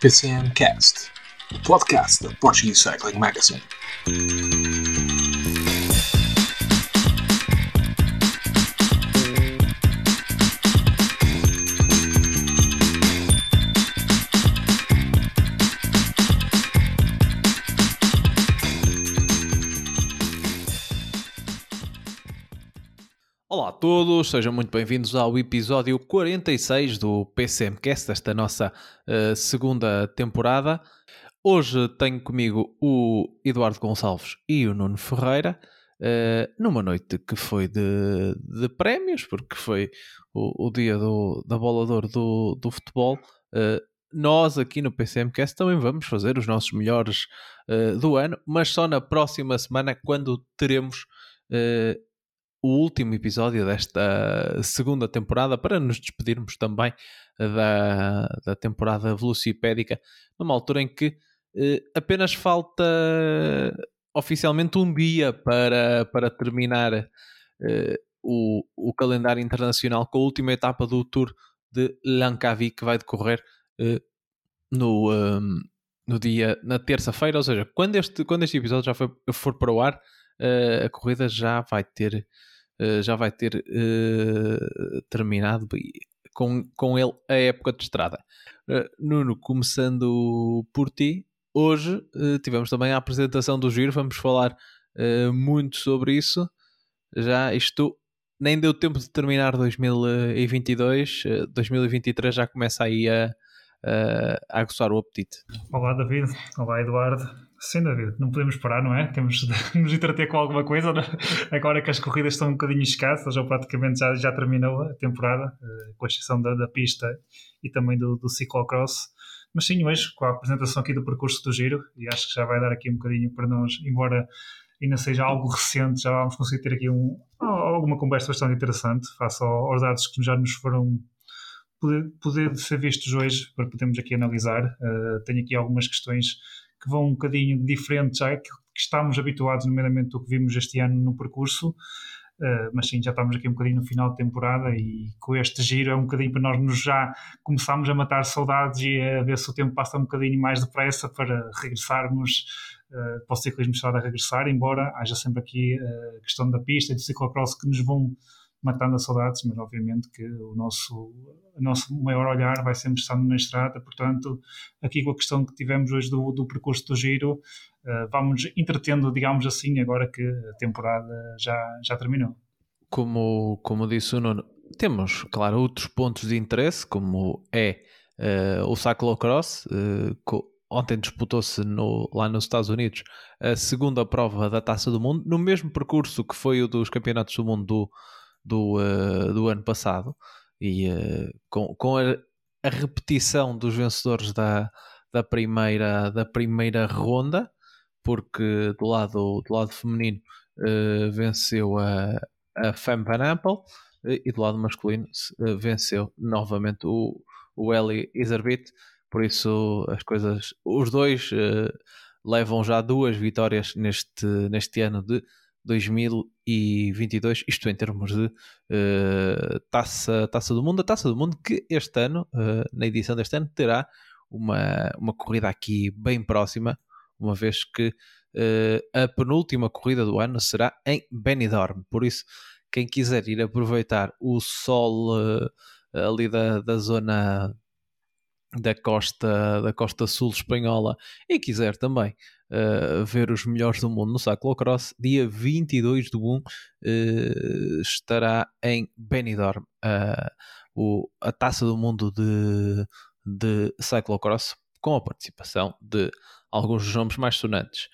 PCM Cast, o podcast da Portuguese Cycling Magazine. Sejam muito bem-vindos ao episódio 46 do PCMcast, desta nossa uh, segunda temporada. Hoje tenho comigo o Eduardo Gonçalves e o Nuno Ferreira, uh, numa noite que foi de, de prémios, porque foi o, o dia do, da bola do, do futebol. Uh, nós aqui no PCMcast também vamos fazer os nossos melhores do ano, mas só na próxima semana, quando teremos o último episódio desta segunda temporada para nos despedirmos também da, da temporada velocipédica, numa altura em que eh, apenas falta oficialmente um dia para, para terminar eh, o, o calendário internacional com a última etapa do Tour de Langkawi que vai decorrer eh, no, um, no dia, na terça-feira, ou seja, quando este, quando este episódio já foi, for para o ar, uh, a corrida já vai ter uh, já vai ter uh, terminado com, com ele a época de estrada. Nuno, começando por ti, hoje tivemos também a apresentação do Giro, vamos falar muito sobre isso. Já isto nem deu tempo de terminar 2022, 2023 já começa aí a, a, a aguçar o apetite. Olá David, olá Eduardo. Sem dúvida, não podemos parar, não é? Temos de nos entreter com alguma coisa. Né? Agora que as corridas estão um bocadinho escassas, ou praticamente já, já terminou a temporada, eh, com exceção da, da pista e também do, do ciclocross. Mas sim, hoje, com a apresentação aqui do percurso do giro, e acho que já vai dar aqui um bocadinho para nós, embora ainda seja algo recente, já vamos conseguir ter aqui um, alguma conversa bastante interessante face aos dados que já nos foram poder, poder ser vistos hoje para podermos aqui analisar. Uh, tenho aqui algumas questões que vão um bocadinho diferentes já que, estamos habituados, nomeadamente do que vimos este ano no percurso. Uh, mas sim, já estamos aqui um bocadinho no final de temporada e com este giro é um bocadinho para nós nos já começarmos a matar saudades e a ver se o tempo passa um bocadinho mais depressa para regressarmos uh, para o ciclismo estar a regressar, embora haja sempre aqui a questão da pista e do ciclocross que nos vão matando as saudades, mas obviamente que o nosso, o nosso maior olhar vai sempre estar na estrada, portanto, aqui com a questão que tivemos hoje do, do percurso do giro, uh, vamos entretendo, digamos assim, agora que a temporada já, já terminou. Como, como disse o Nuno, temos, claro, outros pontos de interesse, como é uh, o cyclocross, uh, ontem disputou-se lá nos Estados Unidos a segunda prova da Taça do Mundo, no mesmo percurso que foi o dos Campeonatos do Mundo do do, uh, do ano passado e uh, com, com a, a, repetição dos vencedores da, da, primeira, da primeira ronda, porque do lado, do lado feminino uh, venceu a, a Femme Van Ampel e do lado masculino venceu novamente o, o Eli Iserbit, por isso as coisas, os dois levam já duas vitórias neste, neste ano de 2022, isto em termos de uh, taça, taça do Mundo, a Taça do Mundo que este ano, uh, na edição deste ano, terá uma, uma corrida aqui bem próxima, uma vez que uh, a penúltima corrida do ano será em Benidorm, por isso quem quiser ir aproveitar o sol ali da, da zona da costa, da costa sul espanhola e quiser também uh, ver os melhores do mundo no cyclocross, dia 22 do 1 uh, estará em Benidorm uh, o, a taça do mundo de, de cyclocross com a participação de alguns dos nomes mais sonantes.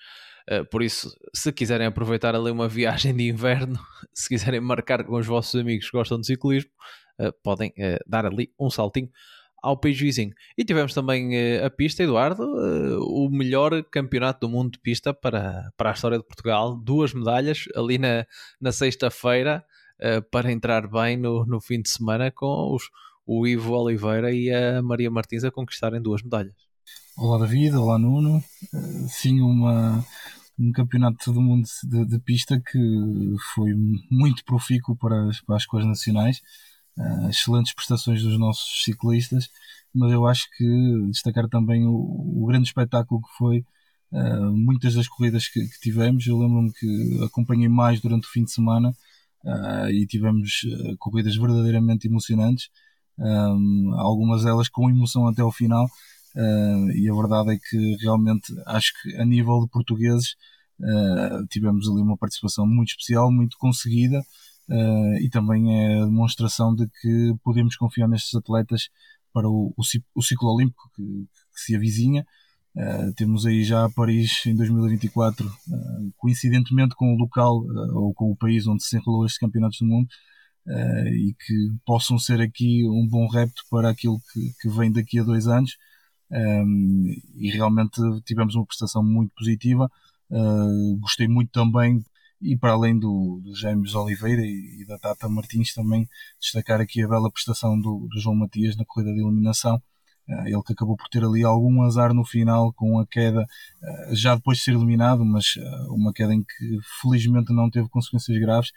Uh, por isso, se quiserem aproveitar ali uma viagem de inverno, se quiserem marcar com os vossos amigos que gostam de ciclismo, uh, podem uh, dar ali um saltinho ao país vizinho. E tivemos também uh, a pista, Eduardo, uh, o melhor campeonato do mundo de pista para, para a história de Portugal. Duas medalhas ali na, na sexta-feira uh, para entrar bem no, no fim de semana com os, o Ivo Oliveira e a Maria Martins a conquistarem duas medalhas. Olá David, olá Nuno. Sim, uma, um campeonato do mundo de, de, pista que foi muito profícuo para as, para as coisas nacionais uh, excelentes prestações dos nossos ciclistas, mas eu acho que destacar também o, o grande espetáculo que foi uh, muitas das corridas que, que tivemos. Eu lembro-me que acompanhei mais durante o fim de semana uh, e tivemos corridas verdadeiramente emocionantes, um, algumas delas com emoção até ao final. e a verdade é que realmente acho que a nível de portugueses tivemos ali uma participação muito especial, muito conseguida. Uh, e também é a demonstração de que podemos confiar nestes atletas para o, o, o ciclo olímpico que, que se avizinha. Uh, temos aí já Paris em 2024, uh, coincidentemente com o local ou com o país onde se enrolou estes campeonatos do mundo, e que possam ser aqui um bom repto para aquilo que, que vem daqui a dois anos. Um, e realmente tivemos uma prestação muito positiva. gostei muito também e para além do, do James Oliveira e, e, da Tata Martins também destacar aqui a bela prestação do, do João Matias na corrida de eliminação. Uh, ele que acabou por ter ali algum azar no final com a queda uh, já depois de ser eliminado mas uh, uma queda em que felizmente não teve consequências graves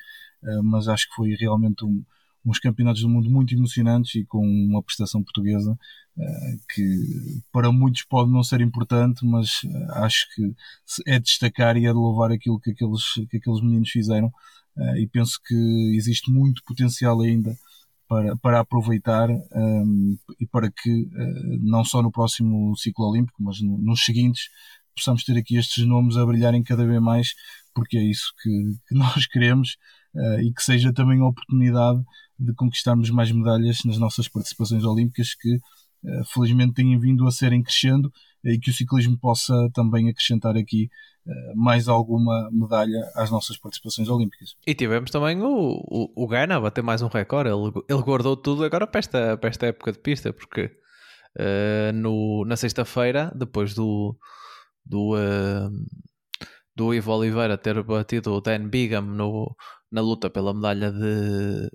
mas acho que foi realmente um, uns campeonatos do mundo muito emocionantes e com uma prestação portuguesa que para muitos pode não ser importante, mas eh, acho que é de destacar e é de louvar aquilo que aqueles, que aqueles meninos fizeram. Eh, e penso que existe muito potencial ainda para, para aproveitar ehm, e para que, não só no próximo ciclo olímpico, mas no, nos seguintes, possamos ter aqui estes nomes a brilharem cada vez mais, porque é isso que, que nós queremos uh, e que seja também a oportunidade de conquistarmos mais medalhas nas nossas participações olímpicas que eh, felizmente têm vindo a serem crescendo e que o ciclismo possa também acrescentar aqui eh, mais alguma medalha às nossas participações olímpicas. E tivemos também o, o, o Gana a bater mais um recorde, ele, ele guardou tudo agora para esta, para esta época de pista, porque uh, no, na sexta-feira, depois do, do, uh, do Ivo Oliveira ter batido o Dan Bigam no, na luta pela medalha de,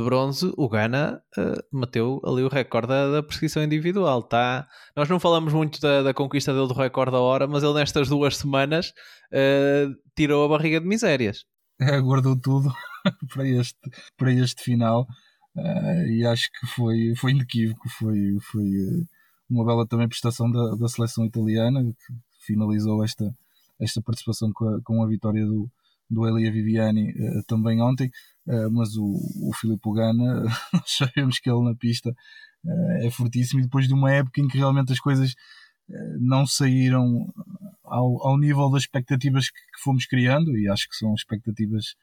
de bronze, o Ghana uh, ali o recorde da, da perseguição individual. Tá? Nós não falamos muito da, da, conquista dele do recorde da hora, mas ele nestas duas semanas uh, tirou a barriga de misérias. É, guardou tudo para este, para este final uh, e acho que foi, foi inequívoco. Foi, foi uma bela também prestação da, da seleção italiana que finalizou esta, esta participação com a, com a vitória do, do Elia Viviani uh, também ontem, uh, mas o, o Filipe Gana, nós sabemos que ele na pista uh, é fortíssimo e depois de uma época em que realmente as coisas não saíram ao, ao nível das expectativas que, que, fomos criando, e acho que são expectativas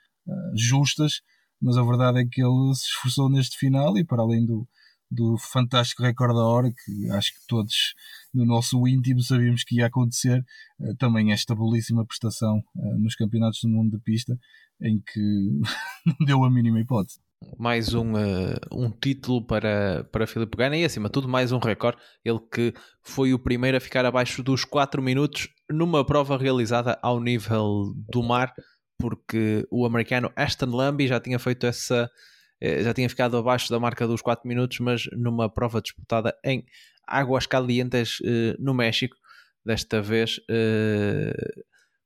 justas, mas a verdade é que ele se esforçou neste final e para além do, do fantástico recorde da hora, que acho que todos no nosso íntimo sabíamos que ia acontecer, eh, também esta belíssima prestação eh, nos campeonatos do mundo de pista, em que não deu a mínima hipótese. Mais um, uh, um título para, para Filipe Gana e acima de tudo mais um recorde. Ele que foi o primeiro a ficar abaixo dos 4 minutos numa prova realizada ao nível do mar, porque o americano Aston Lambie já tinha feito essa, já tinha ficado abaixo da marca dos 4 minutos, mas numa prova disputada em Águas Calientes, eh, no México, desta vez eh,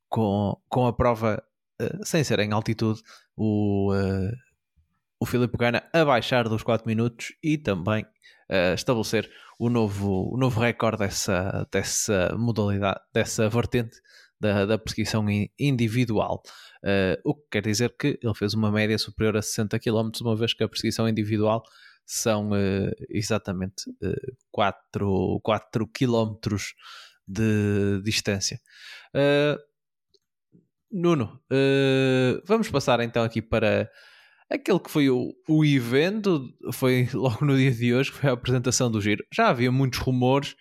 com, com a prova sem ser em altitude, o, o Filipe Gana a baixar dos 4 minutos e também estabelecer o novo, o novo recorde dessa, dessa modalidade, dessa vertente da, da perseguição individual. Uh, o que quer dizer que ele fez uma média superior a 60 km, uma vez que a perseguição individual são uh, exatamente uh, 4, 4 km de distância. Uh, Nuno, vamos passar então aqui para aquele que foi o, o evento, foi logo no dia de hoje, que foi a apresentação do giro. Já havia muitos rumores,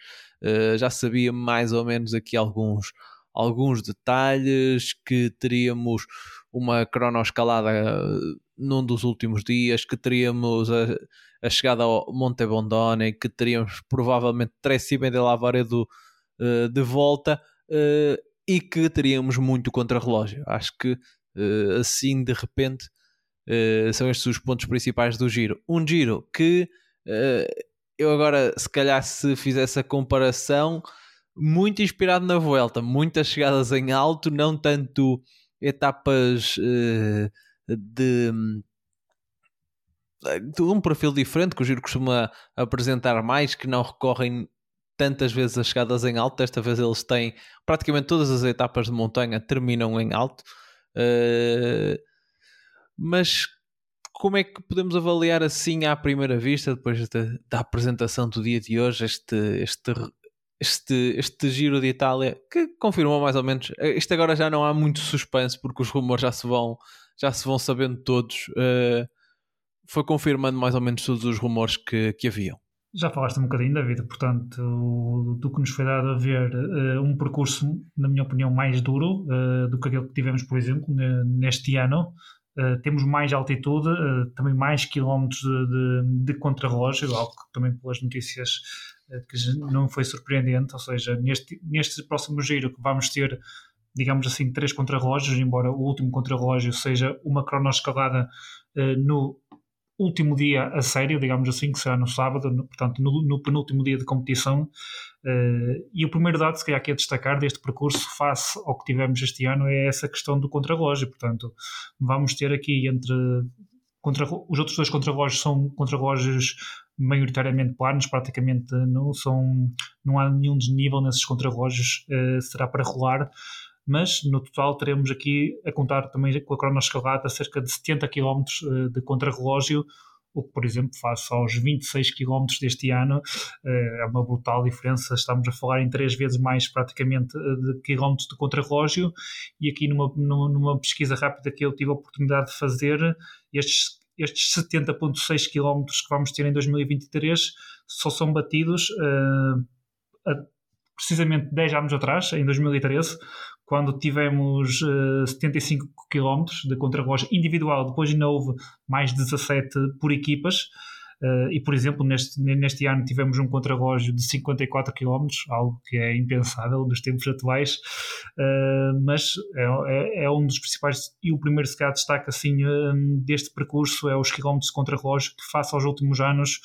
já sabia mais ou menos aqui alguns alguns detalhes, que teríamos uma cronoescalada eh, num dos últimos dias, que teríamos a, a chegada ao Monte Bondone, que teríamos provavelmente Tracima de uh, de volta uh, e que teríamos muito contra-relógio. Acho que uh, assim de repente são estes os pontos principais do giro. Um giro que eu agora, se calhar, se fizesse a comparação muito inspirado na Vuelta, muitas chegadas em alto, não tanto etapas uh, de de um perfil diferente, que o Giro costuma apresentar mais, que não recorrem tantas vezes as chegadas em alto. Desta vez eles têm praticamente todas as etapas de montanha terminam em alto. Uh, mas como é que podemos avaliar assim à primeira vista, depois da, da apresentação do dia de hoje, este, este, este, este giro de Itália, que confirmou mais ou menos. Isto agora já não há muito suspense, porque os rumores já se vão, já se vão sabendo todos. Uh, foi confirmando mais ou menos todos os rumores que, que haviam. Já falaste um bocadinho, David, portanto, do que nos foi dado a ver uh, um percurso, na minha opinião, mais duro uh, do que aquele que tivemos, por exemplo, neste ano. Uh, temos mais altitude, também mais quilómetros de, de, de contrarrelógio, algo que também pelas notícias que não foi surpreendente, ou seja, neste, neste próximo giro que vamos ter, digamos assim, três contrarrelógios, embora o último contrarrelógio seja uma cronoescalada no último dia a sério, digamos assim, que será no sábado, no, portanto, no, no, penúltimo dia de competição. Uh, e o primeiro dado, se calhar, que é destacar deste percurso face ao que tivemos este ano é essa questão do contrarrelógio. Portanto, vamos ter aqui entre. Contra, os outros dois contrarrelógios são contrarrelógios maioritariamente planos, praticamente não, são, não há nenhum desnível nesses contrarrelógios, uh, será para rolar mas no total teremos aqui a contar também com a cronoescalada cerca de 70 km eh, de contrarrelógio, o que, por exemplo, face aos 26 km deste ano, eh, é uma brutal diferença. Estamos a falar em três vezes mais, praticamente, eh, de quilómetros de contrarrelógio. E aqui, numa, numa pesquisa rápida que eu tive a oportunidade de fazer, estes, estes 70,6 km que vamos ter em 2023 só são batidos uh, a, precisamente 10 anos atrás, em 2013, quando tivemos uh, 75 km de contrarrelógio individual, depois ainda houve mais 17 por equipas. Uh, e, por exemplo, neste, neste ano tivemos um contrarrelógio de 54 km, algo que é impensável nos tempos atuais, uh, mas é, é, é, um dos principais. E o primeiro, se destaque assim, uh, deste percurso é os quilómetros de contrarrelógio, que, face aos últimos anos,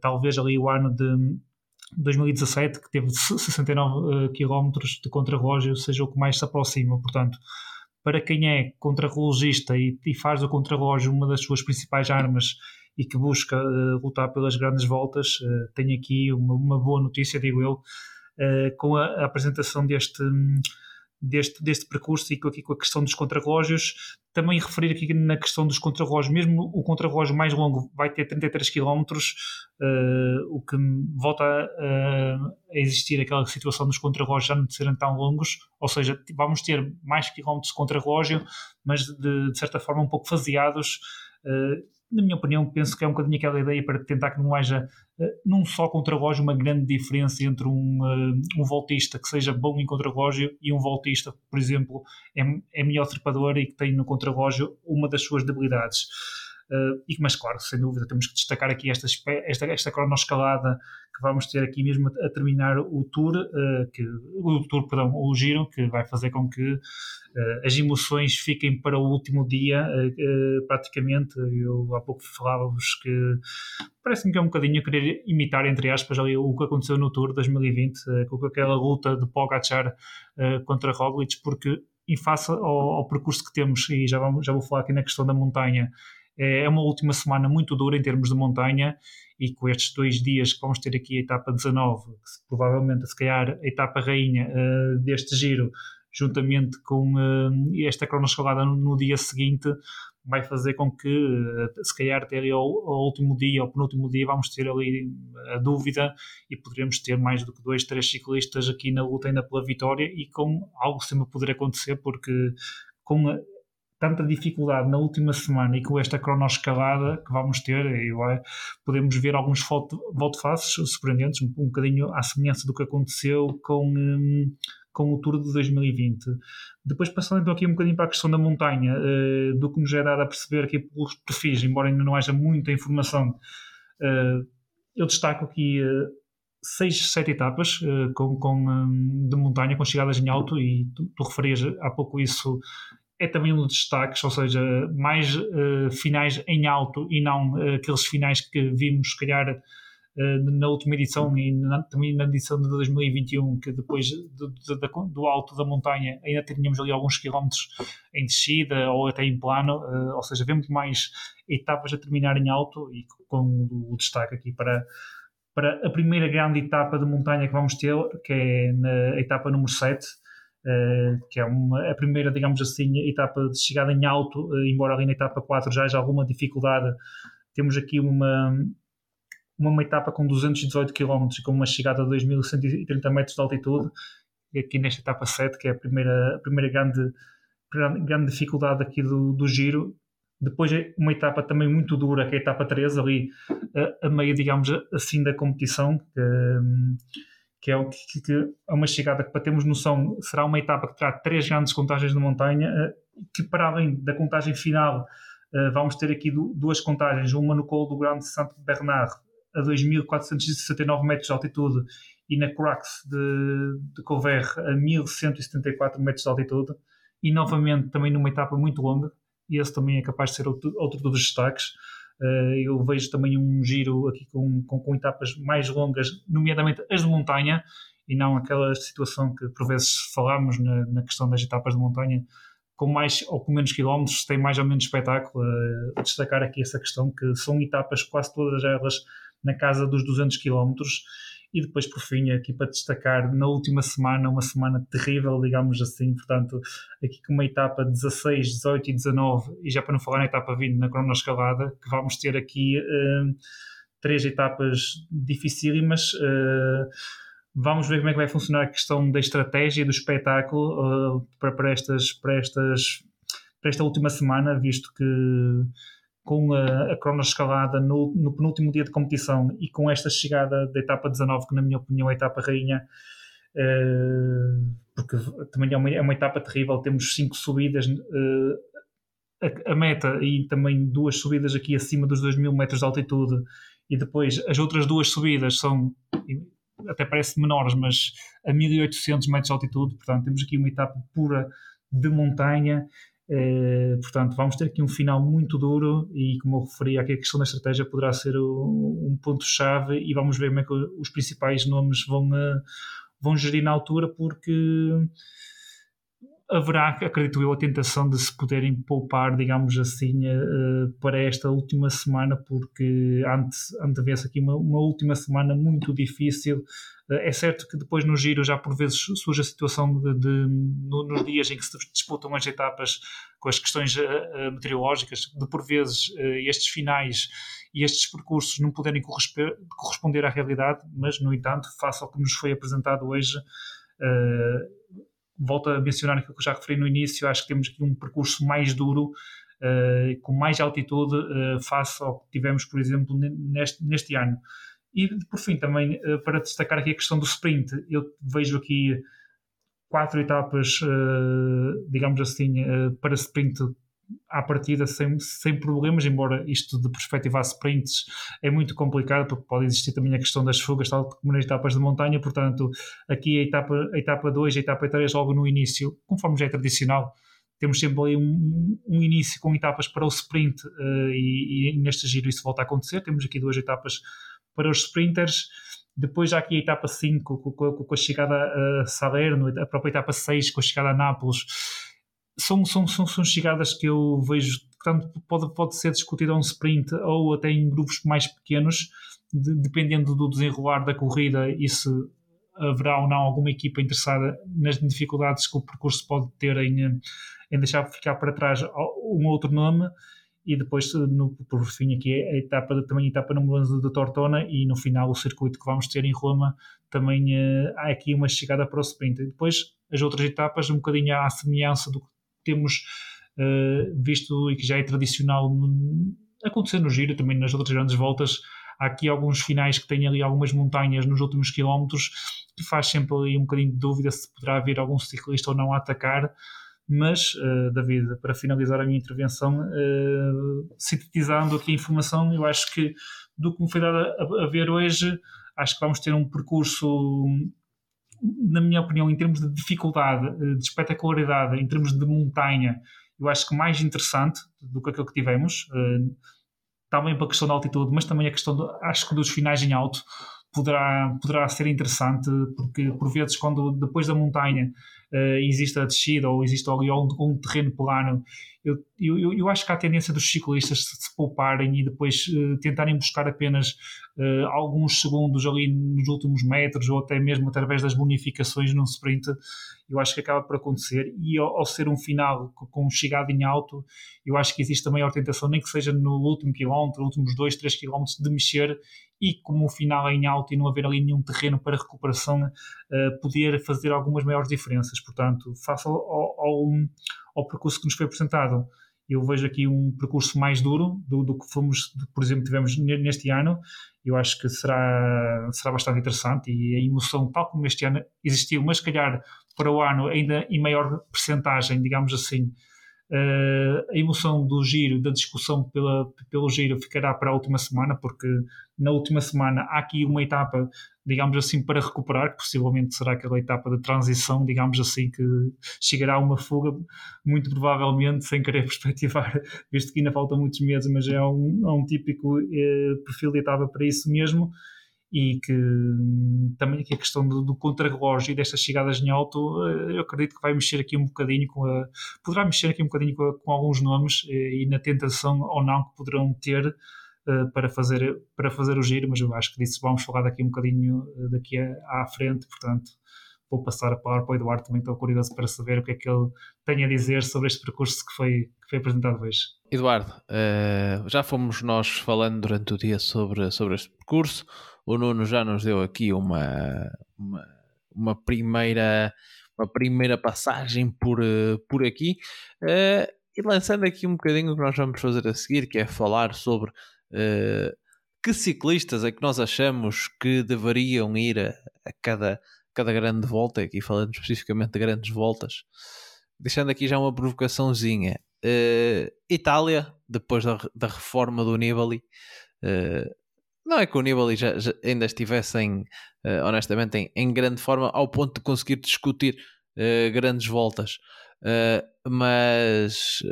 talvez ali o ano de 2017, que teve 69 uh, km de contrarrelógio, seja o que mais se aproxima. Portanto, para quem é contrarrelogista e, e faz do contrarrelógio uma das suas principais armas e que busca uh, lutar pelas grandes voltas, uh, tem aqui uma, uma, boa notícia, digo eu, uh, com a, a, apresentação deste. Deste, deste percurso e aqui com a questão dos contrarrelógios. Também referir aqui na questão dos contrarrelógios, mesmo o contrarrelógio mais longo vai ter 33 km, uh, o que volta a, a, existir aquela situação dos contrarrelógios já não serem tão longos, ou seja, vamos ter mais quilómetros de contrarrelógio, mas de, de certa forma um pouco faseados. Uh, na minha opinião, penso que é um bocadinho aquela ideia para tentar que não haja, uh, num só contrarrelógio, uma grande diferença entre um, uh, um voltista que seja bom em contrarrelógio e um voltista que, por exemplo, é, é melhor trepador e que tem no contrarrelógio uma das suas debilidades. Uh, e, mas, claro, sem dúvida, temos que destacar aqui esta, esta, esta cronoescalada que vamos ter aqui mesmo a, a terminar o tour, uh, que, o tour, perdão, o giro, que vai fazer com que uh, as emoções fiquem para o último dia, praticamente. Eu há pouco falava-vos que parece-me que é um bocadinho querer imitar, entre aspas, ali o que aconteceu no Tour 2020, com aquela luta de Pogacar contra Roglic, porque em face ao, ao, percurso que temos, e já, vamos, já vou falar aqui na questão da montanha, é, é uma última semana muito dura em termos de montanha e com estes dois dias que vamos ter aqui a etapa 19, que provavelmente se calhar a etapa rainha uh, deste giro, juntamente com uh, esta cronoescalada no, no dia seguinte, vai fazer com que, uh, se calhar, até ao, ao, último dia, ao penúltimo dia, vamos ter ali a dúvida e poderemos ter mais do que dois, três ciclistas aqui na luta ainda pela vitória e com algo sempre poder acontecer, porque com tanta dificuldade na última semana e com esta cronoescalada que vamos ter, é, podemos ver alguns volte-faces surpreendentes, um, um bocadinho à semelhança do que aconteceu com, um, com o Tour de 2020. Depois, passando então aqui um bocadinho para a questão da montanha, uh, do que nos é dado a perceber aqui pelos perfis, embora ainda não haja muita informação, uh, eu destaco aqui. Uh, seis, sete etapas com, com, um, de montanha, com chegadas em alto, e tu, tu referias há pouco isso é também um dos destaques, ou seja, mais uh, finais em alto e não uh, aqueles finais que vimos, se calhar, na última edição e na, também na edição de 2021, que depois do, do, alto da montanha ainda tínhamos ali alguns quilómetros em descida ou até em plano, ou seja, vemos mais etapas a terminar em alto e com o destaque aqui para para a primeira grande etapa de montanha que vamos ter, que é na etapa número 7, Uh, que é uma, a primeira, digamos assim, etapa de chegada em alto, uh, embora ali na etapa 4 já haja alguma dificuldade. Temos aqui uma, uma, etapa com 218 km com uma chegada de 2.130 metros de altitude, e aqui nesta etapa 7, que é a primeira, a primeira grande, grande, dificuldade aqui do, do giro. Depois é uma etapa também muito dura, que é a etapa 13, ali a, a meio, digamos assim, da competição. Que, que é, que, que é uma chegada que, para termos noção, será uma etapa que terá três grandes contagens de montanha, eh, que para além da contagem final, eh, vamos ter aqui duas contagens, uma no colo do Grande Santo Bernard, a 2.469 metros de altitude, e na Crax de, de Cover, a 1.174 metros de altitude, e novamente também numa etapa muito longa, e esse também é capaz de ser outro, outro dos destaques. Eh, eu vejo também um giro aqui com, com, com, etapas mais longas, nomeadamente as de montanha, e não aquela situação que por vezes falámos na, na questão das etapas de montanha, com mais ou com menos quilómetros, tem mais ou menos espetáculo. Uh, destacar aqui essa questão que são etapas quase todas elas na casa dos 200 quilómetros e depois, por fim, aqui para destacar, na última semana, uma semana terrível, digamos assim, portanto, aqui com uma etapa 16, 18 e 19, e já para não falar na etapa 20, na cronoescalada, que vamos ter aqui uh, três etapas dificílimas. Uh, vamos ver como é que vai funcionar a questão da estratégia do espetáculo uh, para, para, estas, para, estas, para esta última semana, visto que com a, a cronoescalada no, no penúltimo dia de competição e com esta chegada da etapa 19, que na minha opinião é a etapa rainha, uh, porque também é uma, é uma etapa terrível, temos cinco subidas, uh, a, a, meta e também duas subidas aqui acima dos 2 mil metros de altitude. E depois as outras duas subidas são até parece menores, mas a 1800 metros de altitude, portanto temos aqui uma etapa pura de montanha Uh, portanto, vamos ter aqui um final muito duro e, como eu referi, aqui a questão da estratégia poderá ser um ponto-chave e vamos ver como é que os principais nomes vão, uh, vão gerir na altura, porque haverá, acredito eu, a tentação de se poderem poupar, digamos assim, uh, para esta última semana, porque antevê-se aqui uma, uma, última semana muito difícil. Uh, é certo que depois no giro já por vezes surge a situação de, de no, nos dias em que se disputam as etapas com as questões uh, meteorológicas, de por vezes estes finais e estes percursos não poderem corresponder à realidade, mas, no entanto, face ao que nos foi apresentado hoje, volto a mencionar aquilo que eu já referi no início, acho que temos aqui um percurso mais duro, uh, com mais altitude uh, face ao que tivemos, por exemplo, neste, neste ano. E, por fim, também, uh, para destacar aqui a questão do sprint, eu vejo aqui quatro etapas, digamos assim, para sprint à partida sem, sem problemas, embora isto de perspectivar sprints é muito complicado, porque pode existir também a questão das fugas, tal como nas etapas de montanha, portanto, aqui a etapa, a etapa 2, a etapa 3, logo no início, conforme já é tradicional, temos sempre ali um, um início com etapas para o sprint uh, e, e, neste giro isso volta a acontecer, temos aqui duas etapas para os sprinters, depois já aqui a etapa 5 com, com, com a chegada a Salerno, a própria etapa 6 com a chegada a Nápoles, são, são, são, são chegadas que eu vejo tanto pode, pode ser discutido um sprint ou até em grupos mais pequenos, de, dependendo do desenrolar da corrida e se haverá ou não alguma equipa interessada nas dificuldades que o percurso pode ter em, em deixar ficar para trás um outro nome e depois no, por fim aqui a etapa também a etapa número 11 de Tortona e no final o circuito que vamos ter em Roma também uh, há aqui uma chegada para o sprint e depois as outras etapas um bocadinho à semelhança do que temos uh, visto e que já é tradicional acontecer no giro, também nas outras grandes voltas. Há aqui alguns finais que têm ali algumas montanhas nos últimos quilómetros, que faz sempre ali um bocadinho de dúvida se poderá haver algum ciclista ou não a atacar. Mas, uh, David, para finalizar a minha intervenção, uh, sintetizando aqui a informação, eu acho que do que me foi dado a, a ver hoje, acho que vamos ter um percurso na minha opinião, em termos de dificuldade, eh, de espetacularidade, em termos de montanha, eu acho que mais interessante do que aquilo que tivemos. Também para a questão da altitude, mas também a questão, do, acho que dos finais em alto poderá, poderá ser interessante, porque por vezes, quando depois da montanha uh, existe a descida ou existe ali um, um terreno plano, eu, eu, eu acho que há a tendência dos ciclistas se, se pouparem e depois uh, tentarem buscar apenas uh, alguns segundos ali nos últimos metros ou até mesmo através das bonificações num sprint eu acho que acaba por acontecer. E ao, ao ser um final com, chegada em alto, eu acho que existe a maior tentação, nem que seja no último quilómetro, últimos 2, 3 quilómetros, de mexer e como o final é em alto e não haver ali nenhum terreno para recuperação, uh, poder fazer algumas maiores diferenças. Portanto, face ao, ao, ao percurso que nos foi apresentado, eu vejo aqui um percurso mais duro do, do que fomos, por exemplo, tivemos neste ano. Eu acho que será, será bastante interessante e a emoção, tal como este ano existiu, mas se calhar para o ano ainda em maior percentagem, digamos assim, Uh, a emoção do giro, da discussão pela, pelo giro ficará para a última semana, porque na última semana há aqui uma etapa, digamos assim, para recuperar, que possivelmente será aquela etapa de transição, digamos assim, que chegará a uma fuga, muito provavelmente, sem querer perspectivar, visto que ainda faltam muitos meses, mas é um, é um típico eh, perfil de etapa para isso mesmo e que hum, também aqui a questão do, do contrarrelógio e destas chegadas em alto, eh, eu acredito que vai mexer aqui um bocadinho com a, poderá mexer aqui um bocadinho com, a, com alguns nomes eh, e na tentação ou não que poderão ter uh, para, fazer, para fazer o giro, mas eu acho que disso vamos falar daqui um bocadinho daqui a, à frente, portanto vou passar a palavra para o Eduardo, também estou curioso para saber o que é que ele tem a dizer sobre este percurso que foi, que foi apresentado hoje. Eduardo, já fomos nós falando durante o dia sobre, sobre este percurso, o Nuno já nos deu aqui uma, uma, uma primeira uma primeira passagem por, eh, por aqui uh, e lançando aqui um bocadinho o que nós vamos fazer a seguir, que é falar sobre uh, que ciclistas é que nós achamos que deveriam ir a, a cada, cada grande volta, aqui falando especificamente de grandes voltas, deixando aqui já uma provocaçãozinha. Uh, Itália, depois da, da reforma do Nibali, uh, não é que o Nibali já, já ainda estivessem, uh, honestamente, em, em, grande forma, ao ponto de conseguir discutir uh, grandes voltas, uh, mas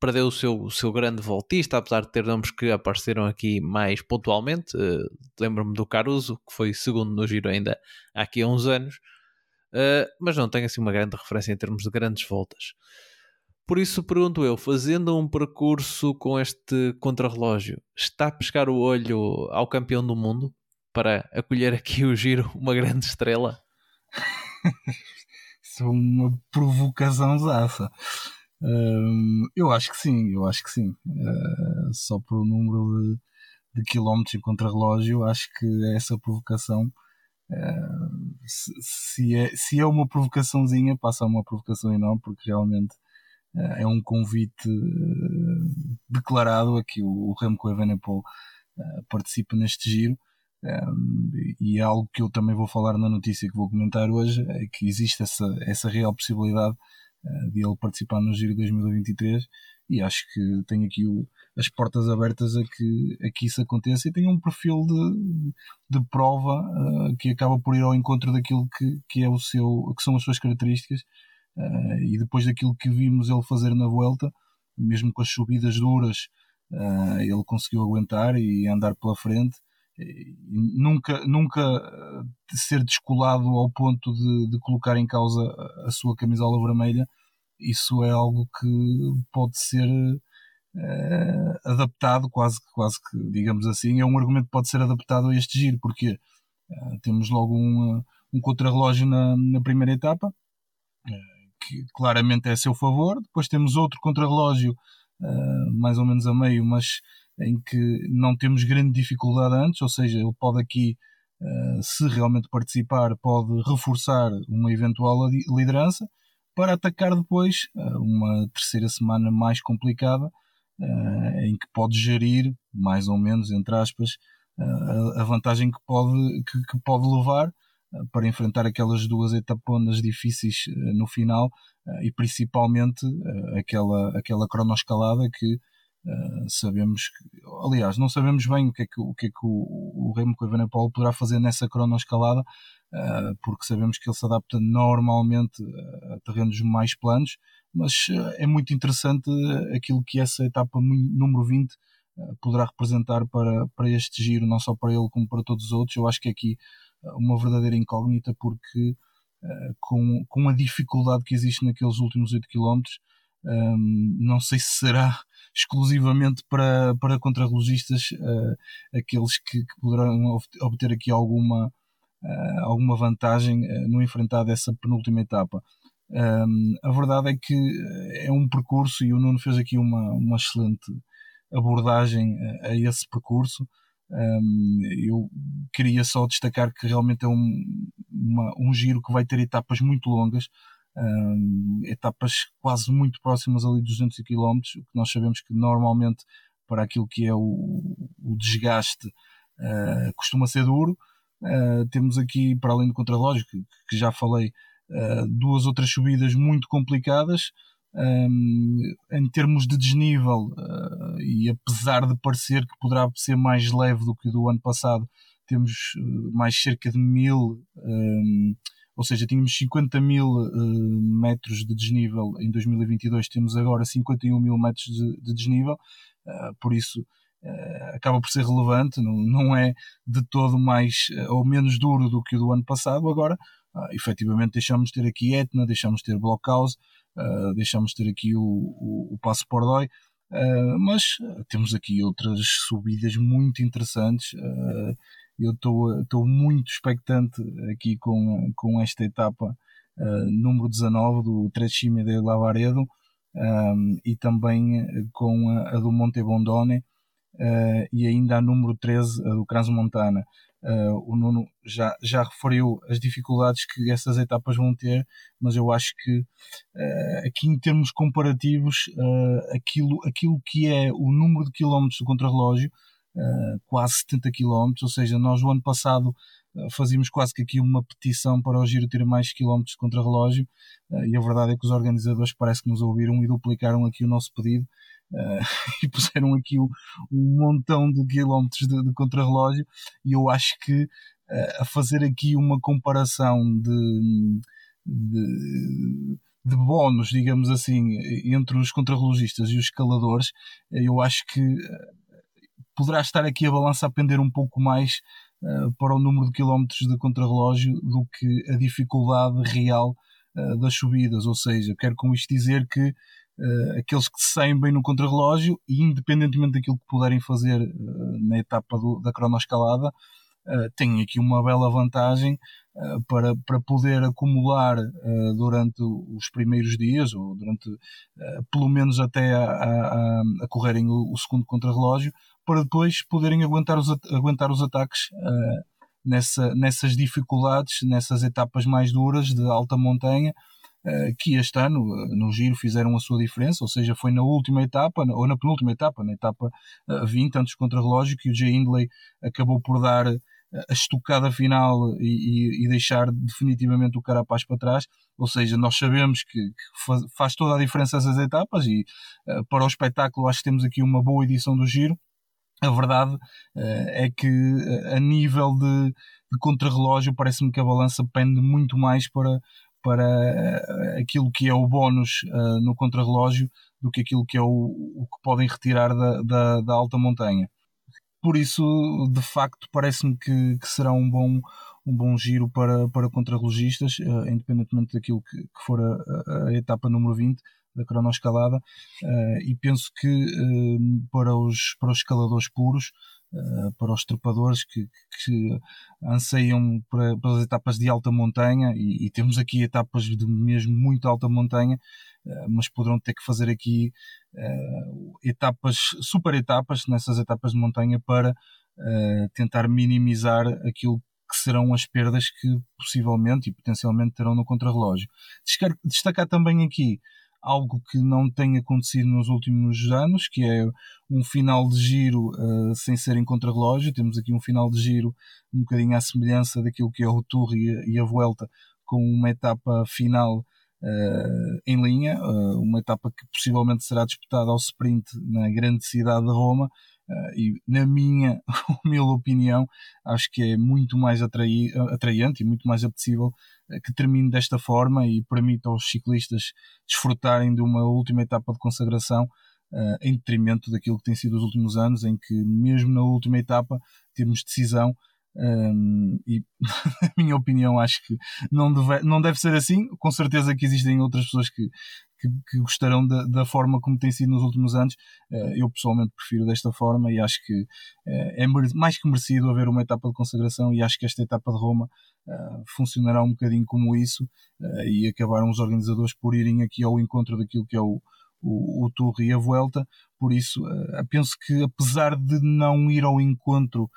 perdeu o seu, o seu grande voltista, apesar de ter nomes que apareceram aqui mais pontualmente. Lembro-me do Caruso, que foi segundo no giro ainda há aqui há uns anos, mas não tem assim uma grande referência em termos de grandes voltas. Por isso pergunto eu, fazendo um percurso com este contrarrelógio, está a pescar o olho ao campeão do mundo para acolher aqui o giro, uma grande estrela? Isso é uma provocação zaça. Um, eu acho que sim, eu acho que sim. Uh, só por o número de, de quilómetros em contrarrelógio, acho que essa provocação, uh, se, se, é, se é uma provocaçãozinha, passa a uma provocação enorme, porque realmente é um convite eh, declarado a que o Remco Evenepoel eh, participe neste giro. e é algo que eu também vou falar na notícia que vou comentar hoje, é que existe essa, essa real possibilidade eh, de ele participar no Giro 2023 e acho que tem aqui o, as portas abertas a que, a que isso aconteça e tem um perfil de, de prova que acaba por ir ao encontro daquilo que, que, é o seu, que são as suas características Uh, e depois daquilo que vimos ele fazer na volta, mesmo com as subidas duras, uh, ele conseguiu aguentar e andar pela frente. E nunca, nunca eh, ser descolado ao ponto de, de colocar em causa a sua camisola vermelha, isso é algo que pode ser uh, adaptado, quase, quase que, digamos assim, é um argumento que pode ser adaptado a este giro, porque temos logo um, um contrarrelógio na, na primeira etapa, que claramente é a seu favor. Depois temos outro contrarrelógio, uh, mais ou menos a meio, mas em que não temos grande dificuldade antes, ou seja, ele pode aqui, uh, se realmente participar, pode reforçar uma eventual liderança para atacar depois uh, uma terceira semana mais complicada, em que pode gerir, mais ou menos, entre aspas, a vantagem que pode, que, que pode levar para enfrentar aquelas duas etaponas difíceis eh, no final eh, e principalmente eh, aquela, aquela cronoescalada que sabemos que, aliás, não sabemos bem o que é que o, que é que o, Remo Evenepoel poderá fazer nessa cronoescalada porque sabemos que ele se adapta normalmente a terrenos mais planos mas é muito interessante aquilo que essa etapa número 20 poderá representar para, para este giro, não só para ele como para todos os outros. Eu acho que aqui uma verdadeira incógnita, porque com, com a dificuldade que existe naqueles últimos 8 km, um, não sei se será exclusivamente para, para contrarrelogistas uh, aqueles que, que, poderão obter aqui alguma, uh, alguma vantagem no enfrentar essa penúltima etapa. Um, a verdade é que é um percurso e o Nuno fez aqui uma, uma excelente abordagem a, a esse percurso. Um, eu queria só destacar que realmente é um, uma, um giro que vai ter etapas muito longas, um, etapas quase muito próximas ali dos 200 km, o que nós sabemos que normalmente para aquilo que é o, o desgaste uh, costuma ser duro. Uh, temos aqui, para além do contrarrelógio, que, que já falei, uh, duas outras subidas muito complicadas. Um, em termos de desnível, e apesar de parecer que poderá ser mais leve do que o do ano passado, temos mais cerca de mil um, ou seja, tínhamos 50 mil uh, metros de desnível em 2022, temos agora 51 mil metros de, de desnível, uh, por isso uh, acaba por ser relevante, não, não é de todo mais ou menos duro do que o do ano passado. Agora, uh, efetivamente, deixamos de ter aqui Etna, deixamos de ter Blockhouse, deixamos de ter aqui o, o, o Passo Pordói. Uh, mas temos aqui outras subidas muito interessantes. Uh, eu estou muito expectante aqui com, com esta etapa uh, número 19 do Trecime de Lavaredo e também com a, a do Monte Bondone e ainda a número 13, a do Transmontana. Uh, o Nuno já, já referiu as dificuldades que essas etapas vão ter, mas eu acho que uh, aqui em termos comparativos, uh, aquilo, aquilo que é o número de quilómetros do contrarrelógio quase 70 km, ou seja, nós o ano passado fazíamos quase que aqui uma petição para o Giro ter mais quilómetros contra relógio uh, e a verdade é que os organizadores parece que nos ouviram e duplicaram aqui o nosso pedido e puseram aqui um, um, montão de quilómetros de, de contrarrelógio e eu acho que a fazer aqui uma comparação de, de de bónus, digamos assim, entre os contrarrelogistas e os escaladores, eu acho que poderá estar aqui a balança a pender um pouco mais uh, para o número de quilómetros de contrarrelógio do que a dificuldade real uh, das subidas. Ou seja, quero com isto dizer que uh, aqueles que se saem bem no contrarrelógio, e independentemente daquilo que puderem fazer na etapa do, da cronoescalada, uh, têm aqui uma bela vantagem para, para poder acumular durante os primeiros dias, ou durante pelo menos até a, a, a correrem o, o segundo contrarrelógio, para depois poderem aguentar os, aguentar os ataques uh, nessa, nessas dificuldades, nessas etapas mais duras de alta montanha, uh, que este ano uh, no Giro fizeram a sua diferença, ou seja, foi na última etapa, ou na penúltima etapa, na etapa 20, antes contra relógio, que o Jay Hindley acabou por dar a estocada final e, e, deixar definitivamente o Carapaz para trás. Ou seja, nós sabemos que, que faz, toda a diferença essas etapas e para o espetáculo acho que temos aqui uma boa edição do Giro a verdade uh, é que uh, a nível de, de contrarrelógio parece-me que a balança pende muito mais para, para uh, aquilo que é o bónus no contrarrelógio do que aquilo que é o, o que podem retirar da, da, da, alta montanha. Por isso, de facto, parece-me que, que, será um bom, um bom giro para, para contrarrelogistas, independentemente daquilo que, que for a, a etapa número 20 da cronoescalada uh, e penso que uh, para, os, para os escaladores puros, uh, para os trepadores que, que anseiam para, pelas etapas de alta montanha e, e, temos aqui etapas de mesmo muito alta montanha, mas poderão ter que fazer aqui etapas, super etapas nessas etapas de montanha para tentar minimizar aquilo que serão as perdas que possivelmente e potencialmente terão no contrarrelógio. Destacar também aqui algo que não tem acontecido nos últimos anos, que é um final de giro uh, sem ser em contrarrelógio. Temos aqui um final de giro um bocadinho à semelhança daquilo que é o Tour e a, e a Vuelta, com uma etapa final uh, em linha, uh, uma etapa que possivelmente será disputada ao sprint na grande cidade de Roma. E na minha humilde opinião, acho que é muito mais atrai atraente e muito mais apetecível eh, que termine desta forma e permita aos ciclistas desfrutarem de uma última etapa de consagração uh, em detrimento daquilo que tem sido os últimos anos, em que mesmo na última etapa temos decisão um, e, na minha opinião, acho que não deve, não deve ser assim. Com certeza que existem outras pessoas que, que, que gostarão da, da, forma como tem sido nos últimos anos. Uh, eu pessoalmente prefiro desta forma e acho que uh, é mais que merecido haver uma etapa de consagração. E acho que esta etapa de Roma uh, funcionará um bocadinho como isso. e acabaram os organizadores por irem aqui ao encontro daquilo que é o, o, o Tour e a Vuelta. Por isso, penso que apesar de não ir ao encontro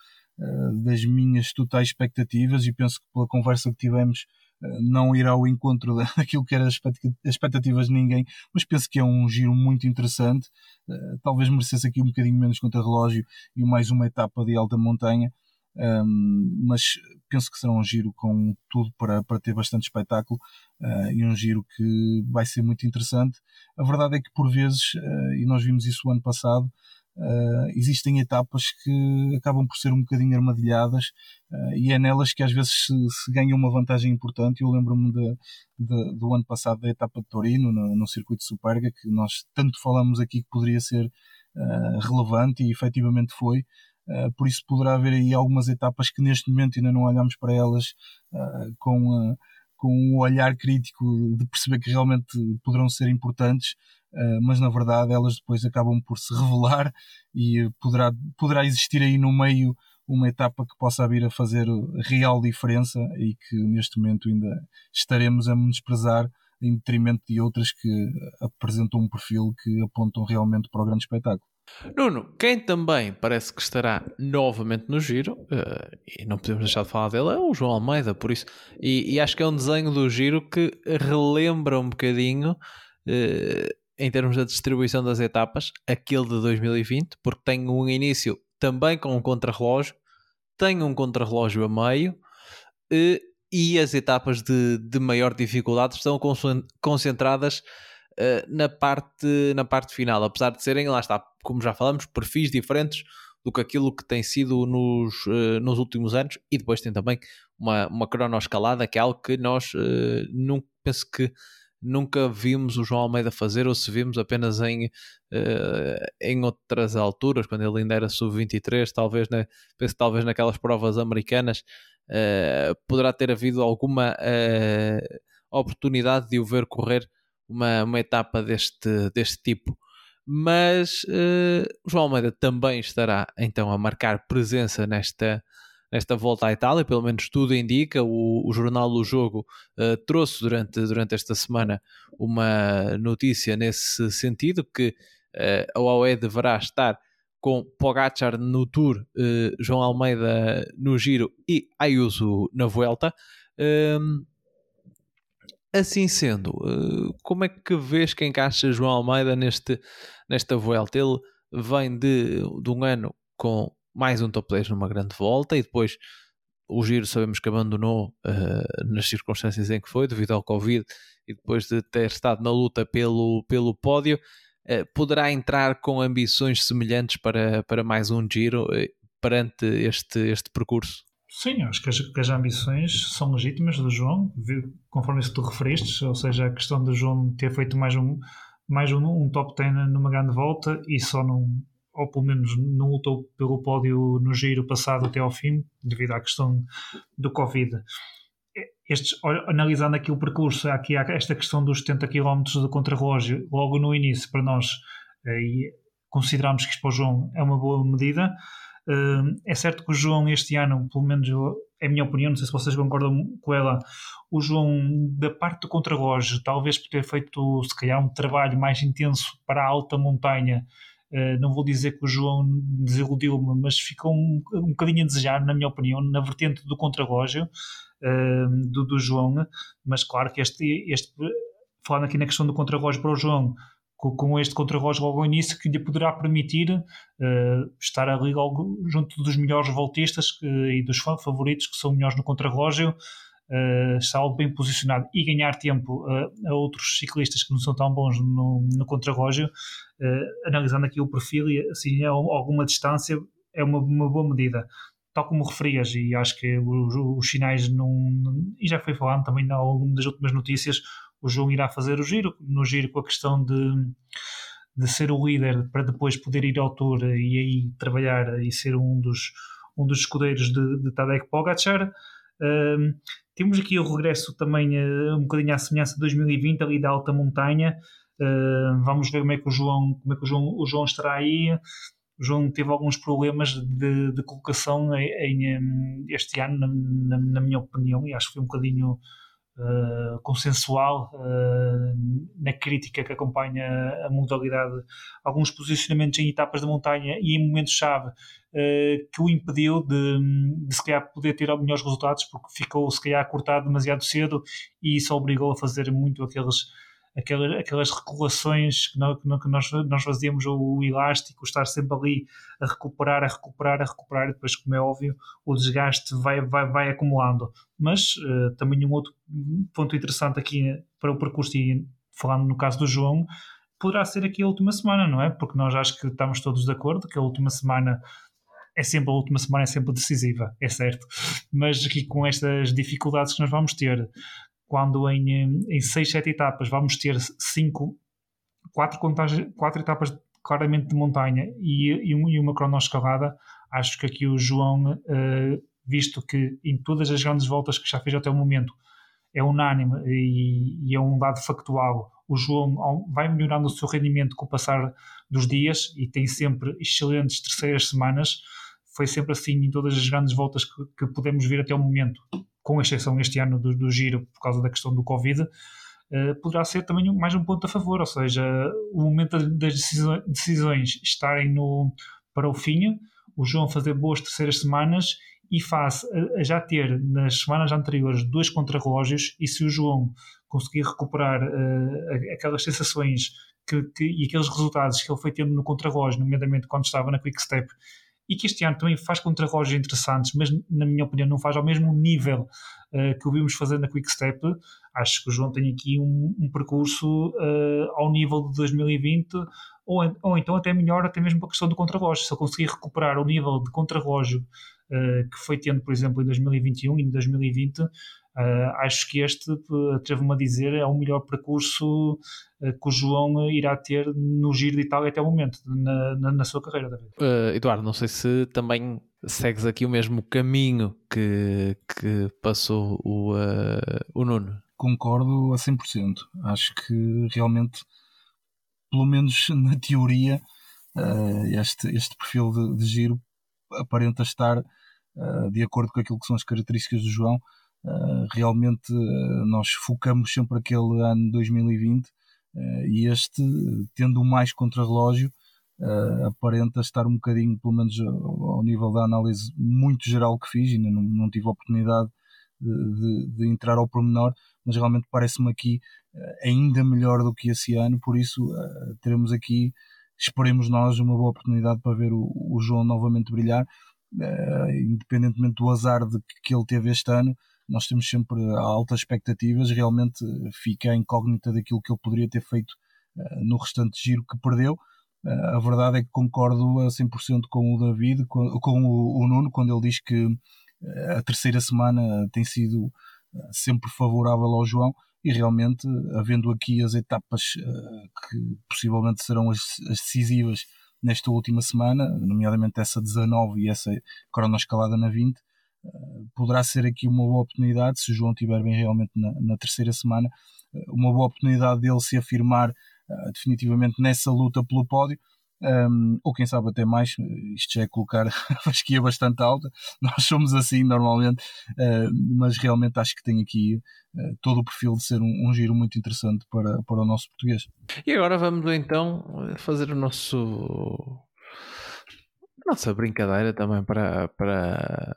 das minhas totais expectativas e penso que pela conversa que tivemos eh, não irá ao encontro daquilo que eram as expectativas de ninguém, mas penso que é um giro muito interessante. Eh, talvez merecesse aqui um bocadinho menos contra-relógio e mais uma etapa de alta montanha, mas penso que será um giro com tudo para, para ter bastante espetáculo e um giro que vai ser muito interessante. A verdade é que, por vezes, e nós vimos isso o ano passado, Uh, existem etapas que acabam por ser um bocadinho armadilhadas uh, e é nelas que às vezes se, se ganha uma vantagem importante. Eu lembro-me do ano passado da etapa de Torino, no, no, circuito de Superga, que nós tanto falamos aqui que poderia ser uh, relevante e efetivamente foi. por isso poderá haver aí algumas etapas que neste momento ainda não olhamos para elas com, com um olhar crítico de perceber que realmente poderão ser importantes, mas na verdade elas depois acabam por se revelar e poderá, poderá existir aí no meio uma etapa que possa vir a fazer real diferença e que neste momento ainda estaremos a menosprezar em detrimento de outras que apresentam um perfil que apontam realmente para o grande espetáculo. Nuno, quem também parece que estará novamente no giro, uh, e não podemos deixar de falar dele, é o João Almeida, por isso, e, e acho que é um desenho do giro que relembra um bocadinho uh, em termos da distribuição das etapas, aquele de 2020, porque tem um início também com um contrarrelógio, tem um contrarrelógio a meio e, e as etapas de, de maior dificuldade estão concentradas uh, na, parte, na parte final, apesar de serem, lá está, como já falamos, perfis diferentes do que aquilo que tem sido nos, uh, nos últimos anos e depois tem também uma, uma cronoescalada que é algo que nós uh, não penso que nunca vimos o João Almeida fazer, ou se vimos apenas em, uh, em outras alturas, quando ele ainda era sub-23, talvez, né, penso talvez naquelas provas americanas, uh, poderá ter havido alguma uh, oportunidade de o ver correr uma, uma etapa deste, deste tipo. Mas João Almeida também estará então a marcar presença nesta, nesta volta à Itália, pelo menos tudo indica. O, o jornal do jogo uh, trouxe durante, durante esta semana uma notícia nesse sentido que uh, a UAE deverá estar com Pogacar no Tour, uh, João Almeida no Giro e Ayuso na Vuelta. Um, assim sendo, como é que vês que encaixa João Almeida neste, nesta Vuelta? Ele vem de, de um ano com mais um top 10 numa grande volta e depois o giro sabemos que abandonou uh, nas circunstâncias em que foi, devido ao Covid e depois de ter estado na luta pelo, pelo pódio, uh, poderá entrar com ambições semelhantes para, para mais um giro uh, perante este, este percurso? Sim, acho que as, que as, ambições são legítimas do João, conforme isso tu referiste, ou seja, a questão do João ter feito mais um, mais um, um top 10 numa grande volta e só num, ou pelo menos não lutou pelo pódio no giro passado até ao fim, devido à questão do Covid. Estes, analisando aqui o percurso, aqui há esta questão dos 70 km de contrarrelógio, logo no início, para nós, eh, e consideramos que isto para o João é uma boa medida. Eh, é certo que o João, este ano, pelo menos é a minha opinião, não sei se vocês concordam com ela, o João, da parte do contrarrelógio, talvez por ter feito, se calhar, um trabalho mais intenso para a alta montanha, não vou dizer que o João desiludiu-me, mas ficou um, um bocadinho a desejar, na minha opinião, na vertente do contrarrelógio uh, do, do, João. Mas claro que este, este, falando aqui na questão do contrarrelógio para o João, com, este contrarrelógio logo ao início, que lhe poderá permitir uh, estar ali logo junto dos melhores voltistas que, e dos favoritos que são melhores no contrarrelógio uh, está algo bem posicionado e ganhar tempo uh, a outros ciclistas que não são tão bons no, no contrarrelógio, uh, analisando aqui o perfil e assim a alguma distância é uma, uma boa medida tal como referias, e acho que os, os sinais não, e já foi falando também ao das últimas notícias, o João irá fazer o giro, no giro com a questão de, de ser o líder para depois poder ir ao Tour e aí trabalhar e ser um dos, um dos escudeiros de, de Pogacar. Uh, temos aqui o regresso também uh, um bocadinho à semelhança de 2020, ali da alta montanha. Uh, vamos ver como é que o João, como é que o João, o João estará aí. O João teve alguns problemas de, de colocação em, em, este ano, na, na, na, minha opinião, e acho que foi um bocadinho uh, consensual uh, na crítica que acompanha a modalidade, alguns posicionamentos em etapas de montanha e em momentos-chave uh, que o impediu de, de se calhar poder ter melhores resultados porque ficou se calhar cortado demasiado cedo e isso obrigou a fazer muito aqueles aquelas, aquelas regulações que, nós, que nós, nós fazíamos, o elástico, estar sempre ali a recuperar, a recuperar, a recuperar, e depois, como é óbvio, o desgaste vai, vai, vai acumulando. Mas uh, também um outro ponto interessante aqui para o percurso, e falando no caso do João, poderá ser aqui a última semana, não é? Porque nós acho que estamos todos de acordo que a última semana é sempre a última semana é sempre decisiva, é certo. Mas aqui com estas dificuldades que nós vamos ter, quando em, em seis, sete etapas vamos ter cinco, quatro, contagem, quatro etapas claramente de montanha e, e, um, e uma cronoescalada, acho que aqui o João, uh, visto que em todas as grandes voltas que já fez até o momento, é unânime e, e, é um dado factual. O João vai melhorando o seu rendimento com o passar dos dias e tem sempre excelentes terceiras semanas. Foi sempre assim em todas as grandes voltas que, que podemos ver até o momento com exceção este ano do, do giro por causa da questão do Covid, uh, poderá ser também mais um ponto a favor, ou seja, o momento das decisões estarem no, para o fim, o João fazer boas terceiras semanas e a, a já ter nas semanas anteriores dois contrarrelógios e se o João conseguir recuperar uh, aquelas sensações que, que, e aqueles resultados que ele foi tendo no contrarrelógio, nomeadamente quando estava na Quick Step e que este ano também faz contrarrelógios interessantes, mas na minha opinião não faz ao mesmo nível uh, que o vimos fazer na Quick Step. Acho que o João tem aqui um, um percurso uh, ao nível de 2020 ou, ou então até melhor, até mesmo para a questão do contrarrelógio. Se ele conseguir recuperar o nível de contrarrelógio uh, que foi tendo, por exemplo, em 2021 e em 2020, Uh, acho que este, atrevo-me a dizer, é o melhor percurso uh, que o João irá ter no Giro de Itália até o momento, na, na, na sua carreira, David. Uh, Eduardo, não sei se também segues aqui o mesmo caminho que, que passou o, o Nuno. Concordo a 100%. Acho que realmente, pelo menos na teoria, este, este perfil de, de giro aparenta estar de acordo com aquilo que são as características do João Uh, realmente uh, nós focamos sempre aquele ano 2020 uh, eh, e este, tendo mais contrarrelógio, aparenta estar um bocadinho, pelo menos ao, nível da análise muito geral que fiz, ainda não, não tive a oportunidade de, de, de, entrar ao pormenor, mas realmente parece-me aqui ainda melhor do que esse ano, por isso teremos aqui, esperemos nós, uma boa oportunidade para ver o, João novamente brilhar, independentemente do azar de que ele teve este ano, nós temos sempre altas expectativas, realmente fica a incógnita daquilo que ele poderia ter feito uh, no restante giro que perdeu. Uh, a verdade é que concordo a 100% com o David, com, com o, o, Nuno, quando ele diz que uh, a terceira semana tem sido sempre favorável ao João e realmente, havendo aqui as etapas que possivelmente serão as, as decisivas nesta última semana, nomeadamente essa 19 e essa cronoescalada na 20, poderá ser aqui uma boa oportunidade, se o João estiver bem realmente na, na terceira semana, eh, uma boa oportunidade dele se afirmar uh, definitivamente nessa luta pelo pódio. Um, ou quem sabe até mais, isto já é colocar a fasquia bastante alta, nós somos assim normalmente, uh, mas realmente acho que tem aqui uh, todo o perfil de ser um, um, giro muito interessante para, para o nosso português. E agora vamos então fazer o nosso nossa brincadeira também para, para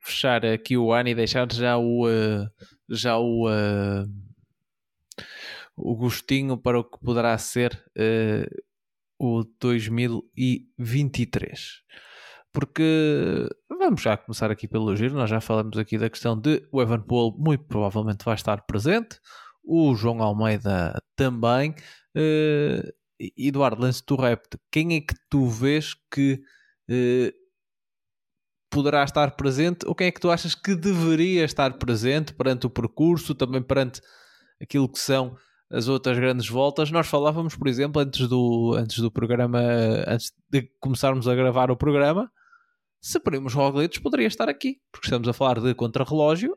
fechar aqui o ano e deixar já o eh, já o, eh, o gostinho para o que poderá ser uh, o 2023 porque vamos já começar aqui pelo giro. Nós já falamos aqui da questão de o Evan Paul muito provavelmente vai estar presente o João Almeida também uh, Eduardo, lance tu repto quem é que tu vês que poderá estar presente, ou quem é que tu achas que deveria estar presente perante o percurso, também perante aquilo que são as outras grandes voltas. Nós falávamos, por exemplo, antes do, antes do programa, antes de começarmos a gravar o programa, se Primos Roglic poderia estar aqui, porque estamos a falar de contrarrelógio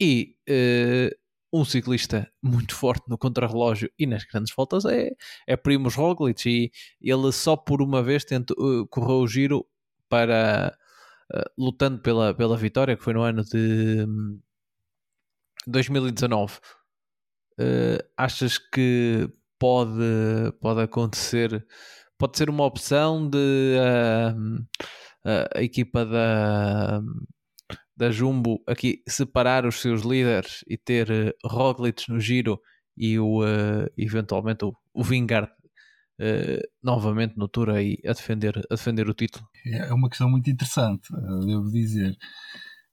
e uh, um ciclista muito forte no contrarrelógio e nas grandes voltas é, é Primos Roglic e ele só por uma vez tentou, uh, correu o giro para uh, lutando pela, pela vitória que foi no ano de 2019 uh, achas que pode, pode acontecer pode ser uma opção de uh, a equipa da, da Jumbo aqui separar os seus líderes e ter uh, Roglic no giro e o, uh, eventualmente o, o Vingard uh, novamente no Tour aí a defender, a defender o título? É uma questão muito interessante, devo dizer.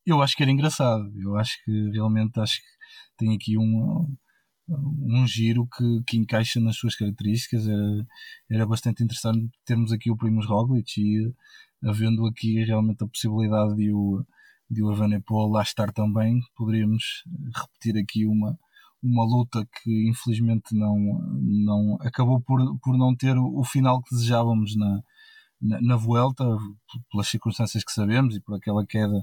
Eu acho que era engraçado, eu acho que realmente acho que tem aqui um, um giro que, que encaixa nas suas características. Era, era bastante interessante termos aqui o Primos Roglic e havendo aqui realmente a possibilidade de o, de o Evenepoel lá estar também, poderíamos repetir aqui uma, uma luta que infelizmente não, não acabou por, por não ter o final que desejávamos na, na, na Vuelta, pelas circunstâncias que sabemos e por aquela queda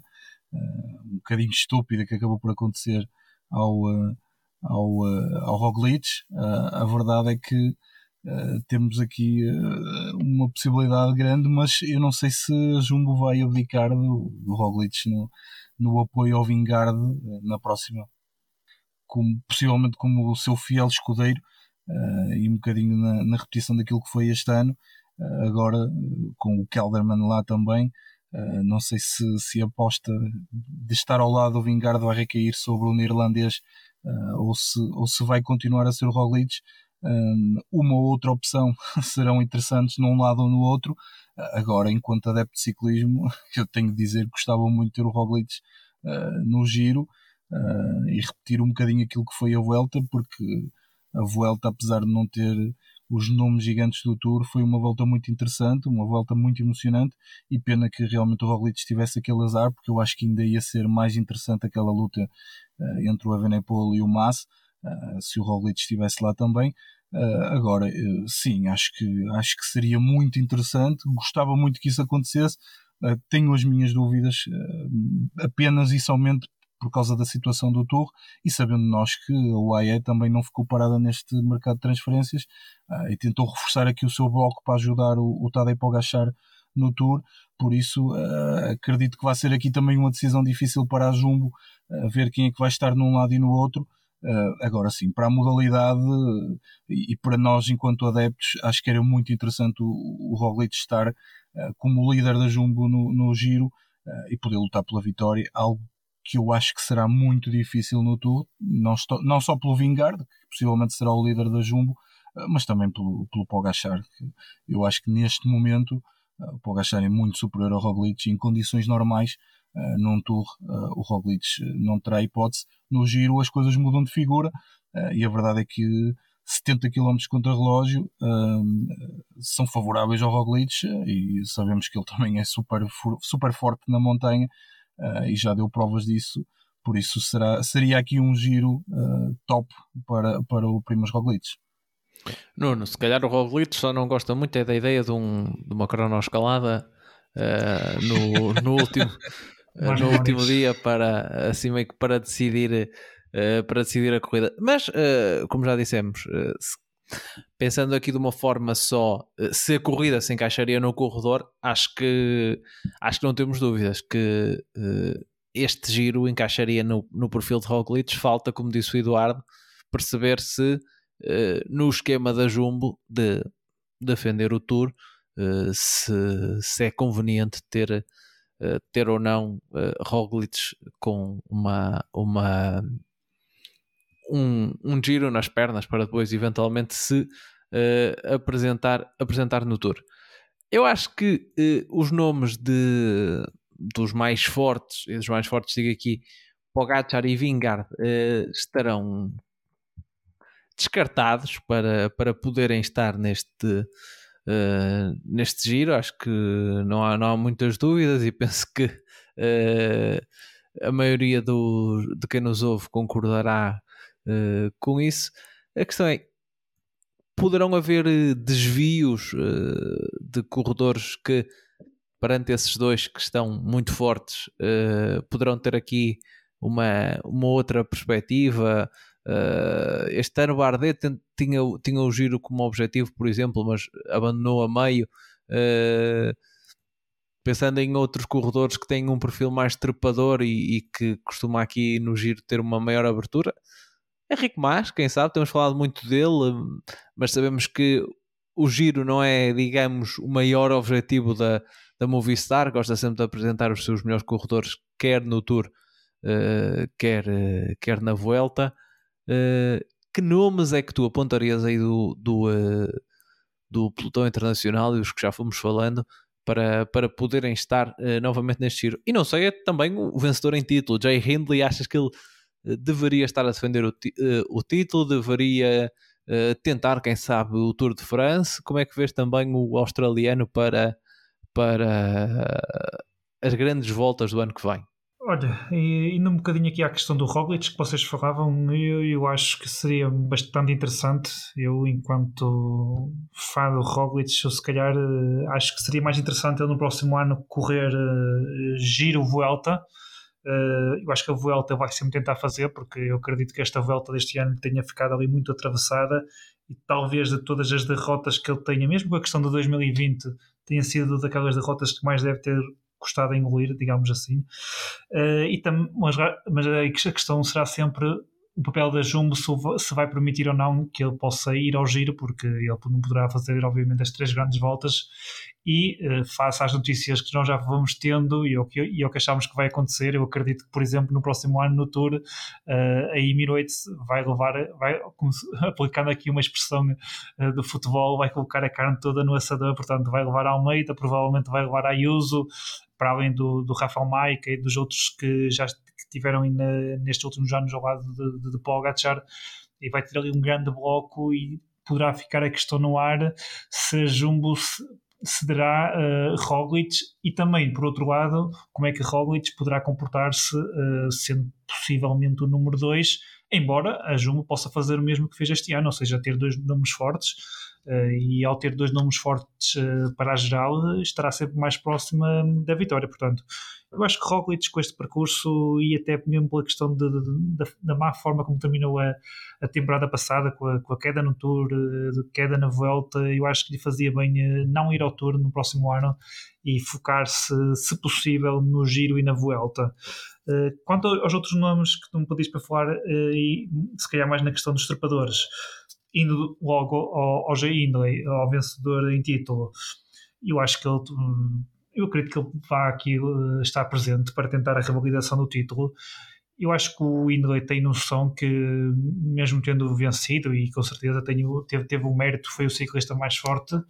uh, um bocadinho estúpida que acabou por acontecer ao, uh, ao, uh, ao Roglic. a verdade é que Uh, temos aqui uh, uma possibilidade grande, mas eu não sei se a Jumbo vai abdicar do, do Roglic no, no apoio ao Vingard uh, na próxima, como, possivelmente como o seu fiel escudeiro e um bocadinho na, na, repetição daquilo que foi este ano. agora, com o Kelderman lá também, não sei se, se a aposta de estar ao lado do Vingard vai recair sobre o neerlandês ou, se, ou se vai continuar a ser o Roglic uma ou outra opção serão interessantes num lado ou no outro. Agora, enquanto adepto de ciclismo, eu tenho de dizer que gostava muito de ter o Roglic uh, no giro uh, e repetir um bocadinho aquilo que foi a Vuelta, porque a Vuelta, apesar de não ter os nomes gigantes do Tour, foi uma volta muito interessante, uma volta muito emocionante e pena que realmente o Roglic tivesse aquele azar, porque eu acho que ainda ia ser mais interessante aquela luta uh, entre o Evenepoel e o Mas, uh, se o Roglic estivesse lá também. Uh, agora, uh, sim, acho que, acho que seria muito interessante, gostava muito que isso acontecesse. Uh, tenho as minhas dúvidas apenas e somente por causa da situação do Tour e sabendo nós que a UAE também não ficou parada neste mercado de transferências e tentou reforçar aqui o seu bloco para ajudar o, o Tadej Pogacar no Tour, por isso acredito que vai ser aqui também uma decisão difícil para a Jumbo, ver quem é que vai estar num lado e no outro, Uh, agora sim, para a modalidade uh, e para nós, enquanto adeptos, acho que era muito interessante o, o Roglic estar uh, como líder da Jumbo no, no giro e poder lutar pela vitória, algo que eu acho que será muito difícil no Tour, não, estou, não só pelo Vingard, que possivelmente será o líder da Jumbo, mas também pelo, pelo Pogacar. eu acho que neste momento o Pogacar é muito superior ao Roglic em condições normais uh, num tour uh, o Roglic não terá hipótese. No giro as coisas mudam de figura uh, e a verdade é que 70 km contra relógio são favoráveis ao Roglic e sabemos que ele também é super, super forte na montanha e já deu provas disso. Por isso será, seria aqui um giro top para, para o Primoz Roglic. Nuno, se calhar o Roglic só não gosta muito é da ideia de, um, de uma cronoescalada uh, no, no último no último dia para assim meio que para decidir uh, para decidir a corrida. Mas uh, como já dissemos, uh, se, pensando aqui de uma forma só, se a corrida se encaixaria no corredor, acho que acho que não temos dúvidas que este giro encaixaria no, no perfil de Roglic. Falta, como disse o Eduardo, perceber se no esquema da Jumbo de defender o Tour se, se é conveniente ter eh, ter ou não uh, Roglic com uma, uma um, um giro nas pernas para depois eventualmente se uh, apresentar, apresentar no Tour. Eu acho que os nomes de, dos mais fortes, e dos mais fortes digo aqui, Pogacar e Vingard, estarão descartados para, para poderem estar neste uh, neste giro. Acho que não há, não há muitas dúvidas e penso que uh, a maioria do, de quem nos ouve concordará uh, com isso. A questão é, poderão haver desvios de corredores que, perante esses dois que estão muito fortes, poderão ter aqui uma, uma outra perspectiva. Uh, este ano Bardet tinha, tinha o giro como objetivo, por exemplo, mas abandonou a meio. pensando em outros corredores que têm um perfil mais trepador e, e que costuma aqui no giro ter uma maior abertura, Henrique Mas, quem sabe, temos falado muito dele, mas sabemos que o giro não é, digamos, o maior objetivo da, da Movistar, gosta sempre de apresentar os seus melhores corredores, quer no Tour, uh, quer, uh, quer na Vuelta. Uh, que nomes é que tu apontarias aí do, do, do pelotão internacional e os que já fomos falando para, para poderem estar novamente neste giro? E não sei, é também o vencedor em título, Jay Hindley, achas que ele deveria estar a defender o, uh, o título, deveria uh, tentar, quem sabe, o Tour de France. Como é que vês também o australiano para, para as grandes voltas do ano que vem? Olha, indo um bocadinho aqui à questão do Roglic que vocês falavam, eu, eu acho que seria bastante interessante. Eu, enquanto fã do Roglic, eu se calhar eh, acho que seria mais interessante ele no próximo ano correr uh, Giro Vuelta Uh, eu acho que a Vuelta vai sempre tentar fazer, porque eu acredito que esta Vuelta deste ano tenha ficado ali muito atravessada e talvez de todas as derrotas que ele tenha, mesmo com a questão de 2020, tenha sido daquelas derrotas que mais deve ter custado a engolir, digamos assim. Uh, e tam, mas, mas a questão será sempre o papel da Jumbo se vai permitir ou não que ele possa ir ao giro, porque ele não poderá fazer, obviamente, as três grandes voltas e uh, face às notícias que nós já vamos tendo e o que, e o que achamos que vai acontecer, eu acredito que, por exemplo, no próximo ano no Tour, uh, a Emirates vai levar, vai, aplicando aqui uma expressão uh, do futebol, vai colocar a carne toda no assador, portanto vai levar a Almeida, provavelmente vai levar a Ayuso, para além do, do Rafael Maica e dos outros que já que tiveram na, nestes últimos anos ao lado de, de, de Pogacar, e vai ter ali um grande bloco e poderá ficar a questão no ar se a Jumbo cederá uh, Roglic e também, por outro lado, como é que Roglic poderá comportar-se uh, sendo possivelmente o número 2, embora a Jumbo possa fazer o mesmo que fez este ano, ou seja, ter dois nomes fortes e ao ter dois nomes fortes para a geral estará sempre mais próxima da vitória, portanto eu acho que Roglic com este percurso e até mesmo pela questão de, de, de, da má forma como terminou a, a temporada passada, com a, com a, queda no Tour, eh, queda na Volta, eu acho que lhe fazia bem eh, não ir ao Tour no próximo ano e focar-se, se possível, no Giro e na Vuelta. Eh, quanto aos outros nomes que tu me pediste para falar, e se calhar mais na questão dos trepadores, indo logo ao, ao Jay Hindley, ao vencedor em título, eu acho que ele hum, eu acredito que ele vá aqui uh, estar presente para tentar a revalidação do título. Eu acho que o Hindley tem noção que, mesmo tendo vencido, e com certeza tenho, teve, teve o mérito, foi o ciclista mais forte uh,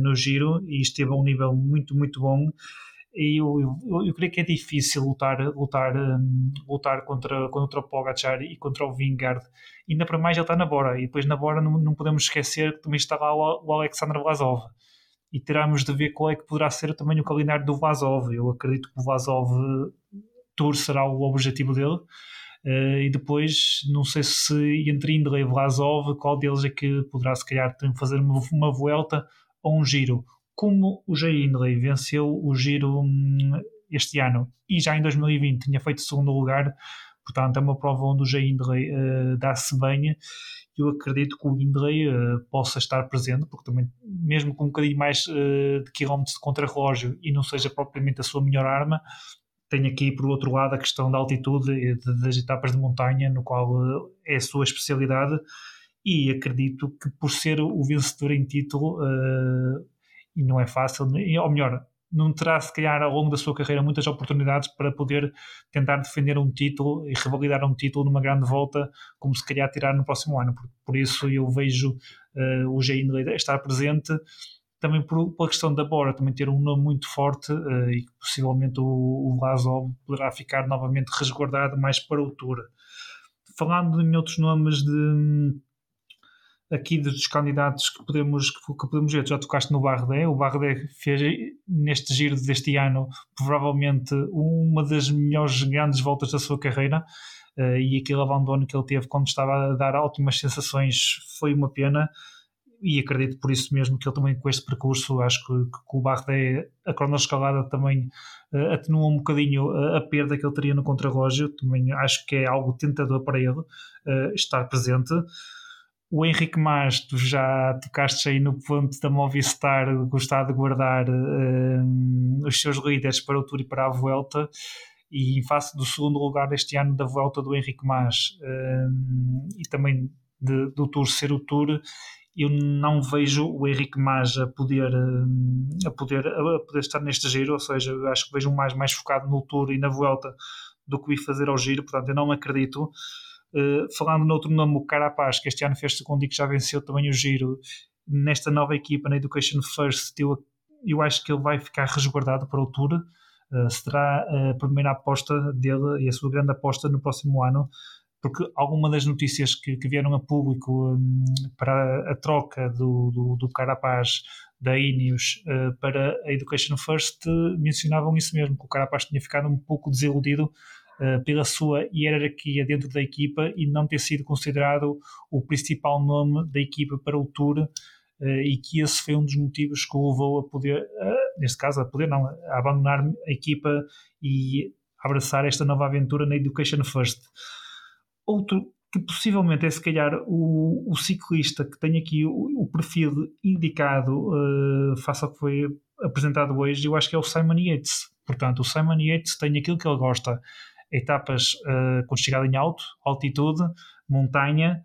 no giro e esteve a um nível muito, muito bom. Eu, eu, eu creio que é difícil lutar, lutar, um, lutar contra, contra o Pogacar e contra o Vingard. Ainda para mais ele está na Bora. E depois na Bora não, não podemos esquecer que também está lá o, o Vlasov e teremos de ver qual é que poderá ser também o calendário do Vazov. Eu acredito que o Vazov Tour será o objetivo dele. Uh, e depois, não sei se entre Indra e Vlasov, qual deles é que poderá se calhar fazer uma, uma volta ou um giro. Como o Jay Hindley venceu o giro hum, este ano. E já em 2020 tinha feito segundo lugar, portanto é uma prova onde o Jay Hindley uh, dá-se bem. Eu acredito que o Hindley uh, possa estar presente, porque também, mesmo com um bocadinho mais uh, de quilómetros de contra-relógio e não seja propriamente a sua melhor arma, tem aqui, por outro lado, a questão da altitude e das etapas de montanha, no qual uh, é a sua especialidade, e acredito que por ser o vencedor em título, e não é fácil, ou melhor, não terá, se calhar, ao longo da sua carreira, muitas oportunidades para poder tentar defender um título e revalidar um título numa grande volta, como se calhar tirar no próximo ano. Por, por isso, eu vejo uh, o Jay estar presente. Também por, pela questão da Bora, também ter um nome muito forte uh, e possivelmente o, o Vazov poderá ficar novamente resguardado mais para o Tour. Falando em outros nomes de aqui dos candidatos que podemos, que, podemos ver, já tocaste no Bardet, o Bardet fez neste giro deste ano provavelmente uma das melhores grandes voltas da sua carreira, uh, e aquele abandono que ele teve quando estava a dar ótimas sensações foi uma pena e acredito por isso mesmo que ele também com este percurso, acho que, que o Bardet, a cronoescalada também uh, atenua um bocadinho a, a, perda que ele teria no contrarrelógio, também acho que é algo tentador para ele uh, estar presente. O Henrique Mas, tu já tocaste aí no ponto da Movistar gostar de guardar uh, os seus líderes para o Tour e para a Vuelta. E em face do segundo lugar deste ano da Vuelta do Henrique Mas e também de, do Tour ser o Tour eu não vejo o Henrique Mas a poder, a poder, a poder estar neste giro, ou seja, eu acho que vejo um mais, mais focado no Tour e na Vuelta do que ir fazer ao giro, portanto eu não acredito. Uh, falando noutro nome, o Carapaz, que este ano fez segundo e que já venceu também o giro, nesta nova equipa, na Education First, eu, eu acho que ele vai ficar resguardado para o Tour. Uh, será a primeira aposta dele e a sua grande aposta no próximo ano porque alguma das notícias que, que vieram a público um, para a troca do, do, do Carapaz da Ineos uh, para a Education First mencionavam isso mesmo, que o Carapaz tinha ficado um pouco desiludido pela sua hierarquia dentro da equipa e não ter sido considerado o principal nome da equipa para o Tour e que esse foi um dos motivos que o levou a poder, neste caso a poder não, a abandonar a equipa e abraçar esta nova aventura na Education First. Outro que possivelmente é se calhar o, o ciclista que tem aqui o, o perfil indicado uh, face ao que foi apresentado hoje, eu acho que é o Simon Yates. Portanto, o Simon Yates tem aquilo que ele gosta: etapas uh, com chegada em alto, altitude, montanha.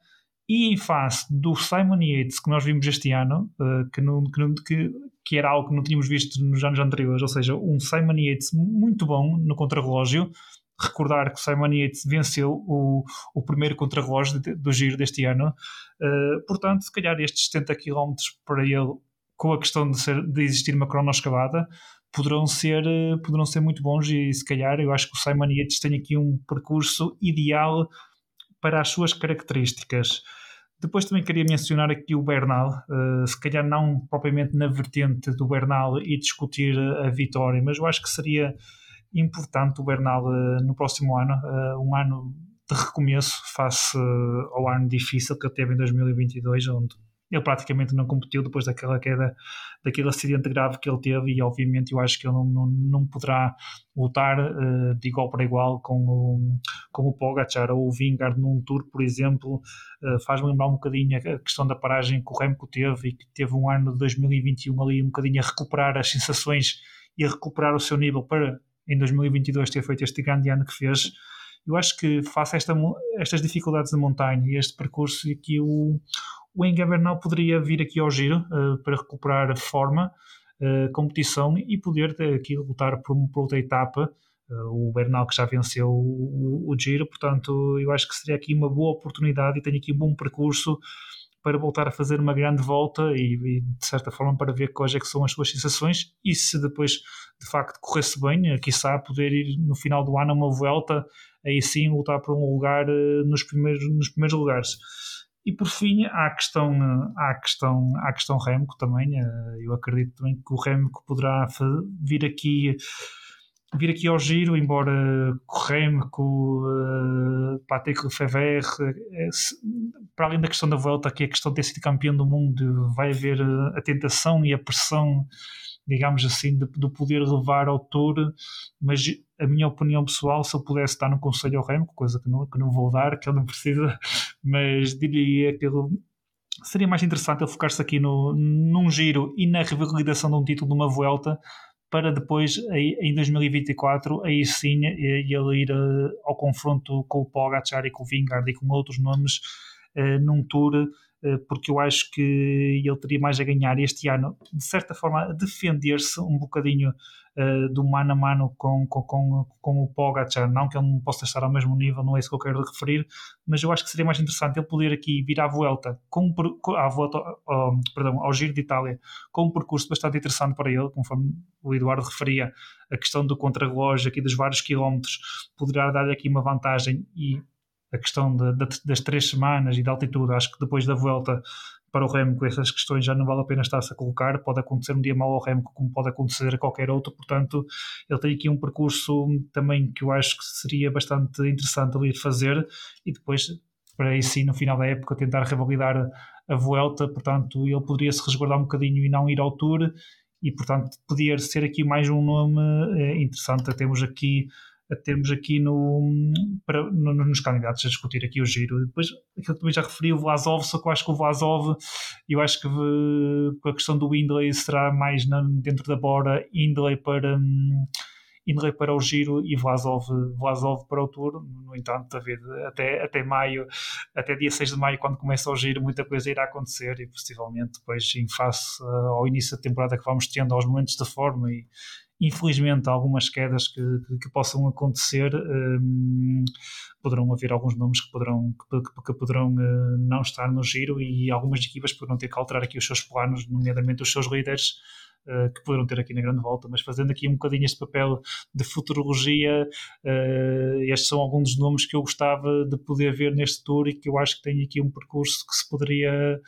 E em face do Simon Yates que nós vimos este ano, uh, que, não, que, não, que, que, era algo que não tínhamos visto nos anos anteriores, ou seja, um Simon Yates muito bom no contrarrelógio, recordar que Simon Yates venceu o, o primeiro contrarrelógio do giro deste ano. Uh, portanto, se calhar estes 70 km para ele, com a questão de, ser, de existir uma cronoescavada, poderão ser, eh, poderão ser muito bons e se calhar eu acho que o Simon Yates tem aqui um percurso ideal para as suas características. Depois também queria mencionar aqui o Bernal, uh, se calhar não propriamente na vertente do Bernal e discutir a vitória, mas eu acho que seria importante o Bernal uh, no próximo ano, um ano de recomeço face ao ano difícil que ele teve em 2022, onde ele praticamente não competiu depois daquela queda, daquele acidente grave que ele teve e obviamente eu acho que ele não, não, não poderá lutar uh, de igual para igual com o, com o Pogacar ou o Vingard num Tour, por exemplo, uh, faz-me lembrar um bocadinho a questão da paragem que o Remco teve e que teve um ano de 2021 ali um bocadinho a recuperar as sensações e a recuperar o seu nível para em 2022 ter feito este grande ano que fez, eu acho que face esta, estas dificuldades de montanha e este percurso, e que o, o Enga Bernal poderia vir aqui ao giro uh, para recuperar forma, uh, competição e poder aqui lutar por, por outra etapa. Uh, o Bernal que já venceu o, o, o, giro, portanto, eu acho que seria aqui uma boa oportunidade e tem aqui um bom percurso para voltar a fazer uma grande volta e, e, de certa forma para ver quais é que são as suas sensações e se depois de facto corresse bem, quiçá poder ir no final do ano a uma volta, aí sim lutar por um lugar nos, primeiros, nos primeiros lugares. E por fim, há a questão, há a questão, há a questão Remco também. Uh, eu acredito também que o Remco poderá vir aqui vir aqui ao giro, embora Remco, uh, Patrick Lefebvre, uh, para além da questão da volta, é a questão de ter sido campeão do mundo, vai haver a tentação e a pressão, digamos assim, de, de poder levar ao Tour, mas a minha opinião pessoal, se eu pudesse estar no Conselho ao Remco, coisa que não, que não vou dar, que ele não precisa, mas diria ele seria mais interessante ele focar-se aqui no, num giro e na revalidação de um título de uma volta para depois, em 2024, aí sim ele ir eh, ao confronto com o Pogacar e com o Vingard e com outros nomes eh, num tour porque eu acho que ele teria mais a ganhar este ano, de certa forma, a defender-se um bocadinho uh, do mano a mano com, com, com, com o Pogacar. Não que ele não possa estar ao mesmo nível, não é isso que eu quero referir, mas eu acho que seria mais interessante ele poder aqui vir à volta, com, à volta perdão, ao Giro de Itália, com um percurso bastante interessante para ele, conforme o Eduardo referia, a questão do contrarrelógio aqui dos vários quilómetros poderá dar-lhe aqui uma vantagem e a questão de, de, das três semanas e da altitude, acho que depois da volta para o Remo com essas questões já não vale a pena estar-se a colocar. Pode acontecer um dia mal ao Remo, como pode acontecer a qualquer outro. Portanto, ele tem aqui um percurso também que eu acho que seria bastante interessante ali fazer e depois, para aí sim, no final da época, tentar revalidar a Vuelta. Portanto, ele poderia se resguardar um bocadinho e não ir ao Tour. E, portanto, podia ser aqui mais um nome eh, interessante. Temos aqui a termos aqui no, para, no, nos candidatos a discutir aqui o giro. Depois, aquilo que também já referi, o Vlasov, só que eu acho que o Vlasov, eu acho que com a questão do Indley será mais na, dentro da Bora, Indley para. Um, para o giro e Vlasov, Vlasov para o Tour. No entanto, David, até, até maio, até dia 6 de maio, quando começa o giro, muita coisa irá acontecer e possivelmente depois, em face ao início da temporada que vamos tendo, aos momentos de forma e, infelizmente algumas quedas que, que, que possam acontecer um, poderão haver alguns nomes que poderão, que, que poderão uh, não estar no giro e algumas equipas poderão ter que alterar aqui os seus planos, nomeadamente os seus líderes uh, que poderão ter aqui na grande volta, mas fazendo aqui um bocadinho este papel de futurologia uh, estes são alguns dos nomes que eu gostava de poder ver neste tour e que eu acho que tem aqui um percurso que se poderia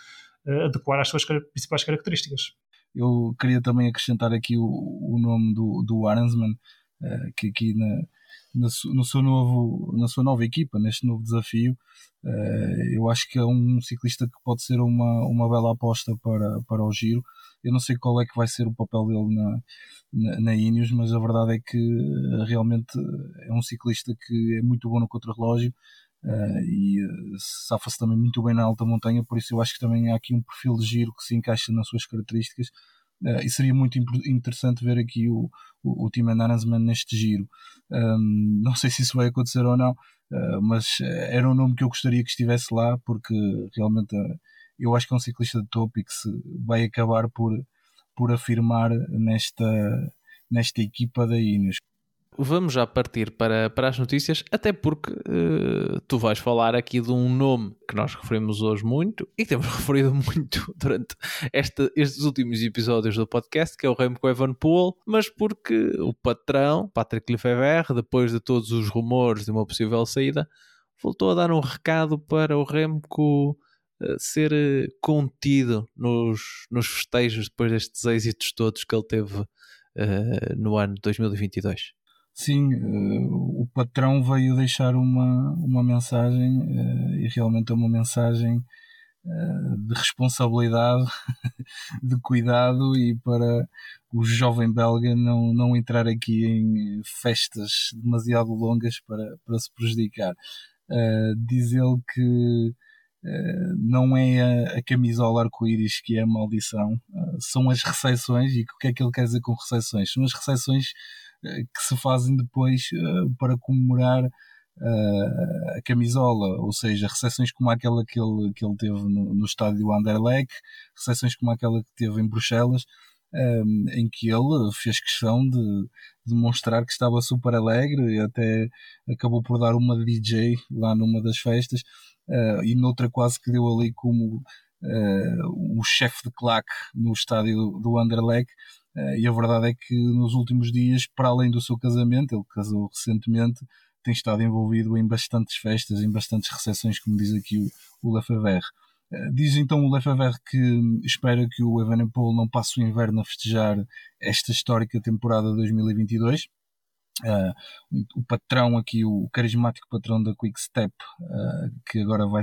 adequar às suas principais características eu queria também acrescentar aqui o, o nome do, do Arnsman, uh, que aqui na, na, no seu novo, na sua nova equipa, neste novo desafio, uh, eu acho que é um ciclista que pode ser uma, uma bela aposta para, para o giro. Eu não sei qual é que vai ser o papel dele na, na, na Ineos, mas a verdade é que uh, realmente é um ciclista que é muito bom no contrarrelógio, Uh, e uh, safa-se também muito bem na alta montanha, por isso eu acho que também há aqui um perfil de giro que se encaixa nas suas características uh, e seria muito interessante ver aqui o, o, o Tim Nansman neste giro. Um, não sei se isso vai acontecer ou não, mas era um nome que eu gostaria que estivesse lá, porque realmente eu acho que é um ciclista de topo e que se vai acabar por, por afirmar nesta, nesta equipa da Ineos vamos já partir para, para as notícias, até porque uh, tu vais falar aqui de um nome que nós referimos hoje muito e temos referido muito durante este, estes últimos episódios do podcast, que é o Remco Evenepoel, mas porque o patrão, Patrick Lefebvre, depois de todos os rumores de uma possível saída, voltou a dar um recado para o Remco uh, ser uh, contido nos, nos festejos depois destes êxitos todos que ele teve no ano 2022. Sim, uh, o patrão veio deixar uma, uma mensagem uh, e realmente é uma mensagem uh, de responsabilidade, de cuidado e para o jovem belga não, não entrar aqui em festas demasiado longas para, para se prejudicar. diz ele que não é a, a camisola arco-íris que é a maldição, são as recepções e o que é que ele quer dizer com recepções? São as recepções que se fazem depois eh, para comemorar eh, a camisola, ou seja, recepções como aquela que ele, que ele teve no, no estádio Anderlecht, recepções como aquela que teve em Bruxelas, um, em que ele fez questão de, demonstrar que estava super alegre e até acabou por dar uma DJ lá numa das festas uh, e noutra quase que deu ali como uh, o chefe de claque no estádio do Anderlecht e a verdade é que nos últimos dias, para além do seu casamento, ele casou recentemente, tem estado envolvido em bastantes festas, em bastantes recepções, como diz aqui o, o Lefebvre. Uh, diz então o Lefebvre que espera que o Evenepoel não passe o inverno a festejar esta histórica temporada 2022. Uh, o patrão aqui, o carismático patrão da Quick Step, uh, que agora vai,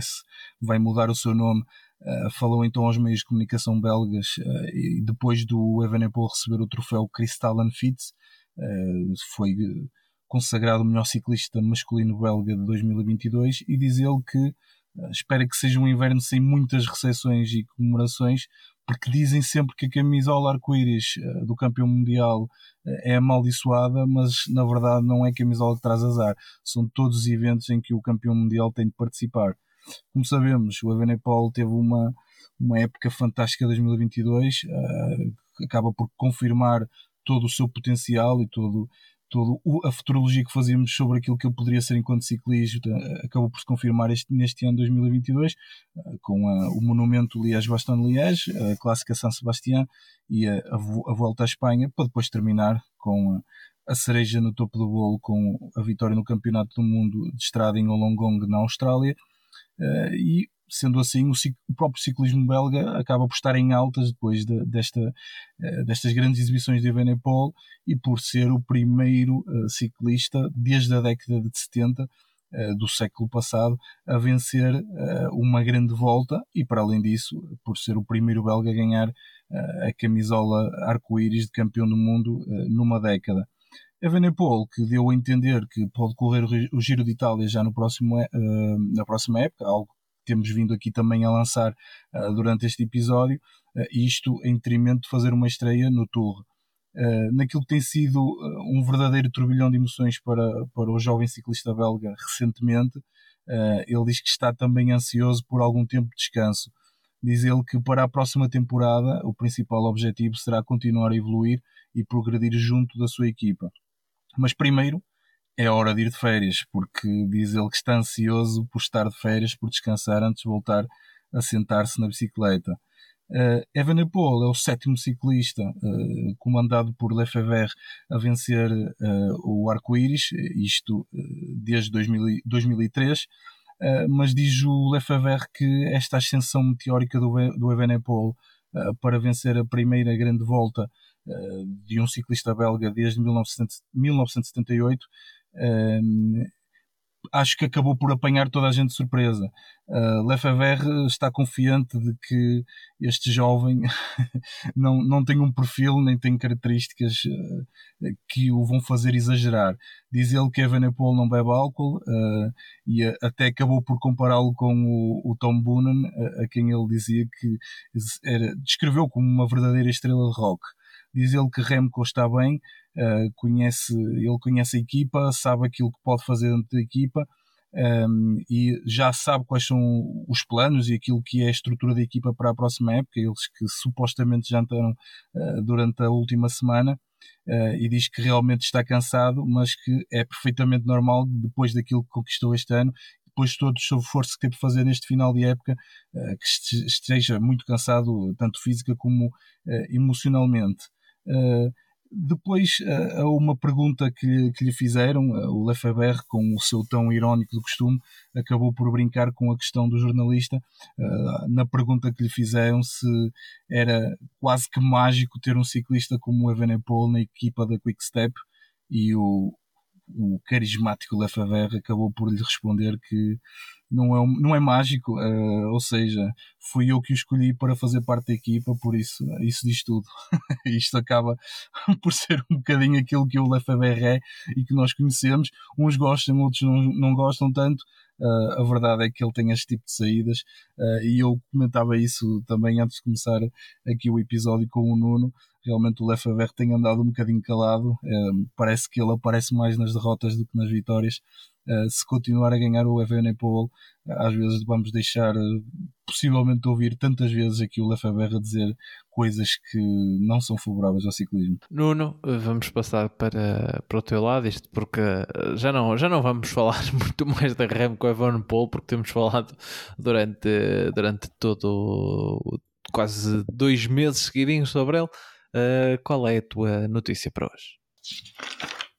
vai mudar o seu nome, uh, falou então aos meios de comunicação belgas e depois do Evenepoel receber o troféu Crystal Fitz, foi consagrado o melhor ciclista masculino belga de 2022 e diz ele que espera que seja um inverno sem muitas recepções e comemorações, porque dizem sempre que a camisola arco-íris uh, do campeão mundial uh, é amaldiçoada, mas na verdade não é camisola que traz azar. São todos os eventos em que o campeão mundial tem de participar. Como sabemos, o Evenepoel teve uma, uma época fantástica 2022, uh, eh, acaba por confirmar todo o seu potencial e todo, toda a futurologia que fazíamos sobre aquilo que ele poderia ser enquanto ciclista acabou por se confirmar este, neste ano 2022 eh, com a, o monumento Liège-Bastogne-Liège, a clássica San Sebastián e a, a, Volta à Espanha, para depois terminar com a, a, cereja no topo do bolo com a vitória no Campeonato do Mundo de Estrada em Wollongong na Austrália uh, e sendo assim, o, próprio ciclismo belga acaba por estar em altas depois de, desta, uh, destas grandes exibições de Evenepoel e por ser o primeiro uh, ciclista desde a década de 70 uh, do século passado a vencer uma grande volta e, para além disso, por ser o primeiro belga a ganhar a camisola arco-íris de campeão do mundo numa década. Evenepoel, que deu a entender que pode correr o Giro de Itália já no próximo, uh, na próxima época, algo que temos vindo aqui também a lançar uh, durante este episódio, uh, isto em detrimento de fazer uma estreia no Tour. naquilo que tem sido um verdadeiro turbilhão de emoções para, para o jovem ciclista belga recentemente, ele diz que está também ansioso por algum tempo de descanso. Diz ele que para a próxima temporada o principal objetivo será continuar a evoluir e progredir junto da sua equipa. Mas primeiro é hora de ir de férias, porque diz ele que está ansioso por estar de férias, por descansar antes de voltar a sentar-se na bicicleta. Uh, é o sétimo ciclista uh, comandado por Lefebvre a vencer uh, o arco-íris, isto desde 2000, 2003, mas diz o Lefebvre que esta ascensão meteórica do, do para vencer a primeira grande volta de um ciclista belga desde 1978, acho que acabou por apanhar toda a gente de surpresa. Uh, Lefebvre está confiante de que este jovem não, não tem um perfil nem tem características uh, que o vão fazer exagerar. Diz ele que Evenepoel não bebe álcool uh, e até acabou por compará-lo com o, o Tom Boonen, a, a quem ele dizia que era, descreveu como uma verdadeira estrela de rock diz ele que Remco está bem, uh, conhece, ele conhece a equipa, sabe aquilo que pode fazer dentro da equipa um, ehm, e já sabe quais são os planos e aquilo que é a estrutura da equipa para a próxima época, eles que supostamente jantaram uh, durante a última semana. Uh, e diz que realmente está cansado, mas que é perfeitamente normal depois daquilo que conquistou este ano, depois de todo o esforço que teve de fazer neste final de época, que esteja muito cansado, tanto física como emocionalmente. Uh, depois, uh, a uma pergunta que lhe, que lhe fizeram, uh, o Lefebvre, com o seu tão irónico do costume, acabou por brincar com a questão do jornalista. Na pergunta que lhe fizeram, se era quase que mágico ter um ciclista como o Evenepoel na equipa da Quick Step, e o, o carismático Lefebvre acabou por lhe responder que não é, não é mágico, uh, ou seja, fui eu que o escolhi para fazer parte da equipa, por isso isso diz tudo. Isto acaba por ser um bocadinho aquilo que o Lefebvre é e que nós conhecemos. Uns gostam, outros não, não gostam tanto. Uh, a verdade é que ele tem este tipo de saídas uh, e eu comentava isso também antes de começar aqui o episódio com o Nuno realmente o Lefebvre tem andado um bocadinho calado. Parece que ele aparece mais nas derrotas do que nas vitórias. Uh, se continuar a ganhar o Evenepoel, às vezes vamos deixar uh, possivelmente ouvir tantas vezes aqui o Lefebvre a dizer coisas que não são favoráveis ao ciclismo. Nuno, vamos passar para, para o teu lado, isto porque já não, já não vamos falar muito mais da Remco Evenepoel, porque temos falado durante, durante todo quase dois meses seguidinhos sobre ele. Uh, qual é a tua notícia para hoje?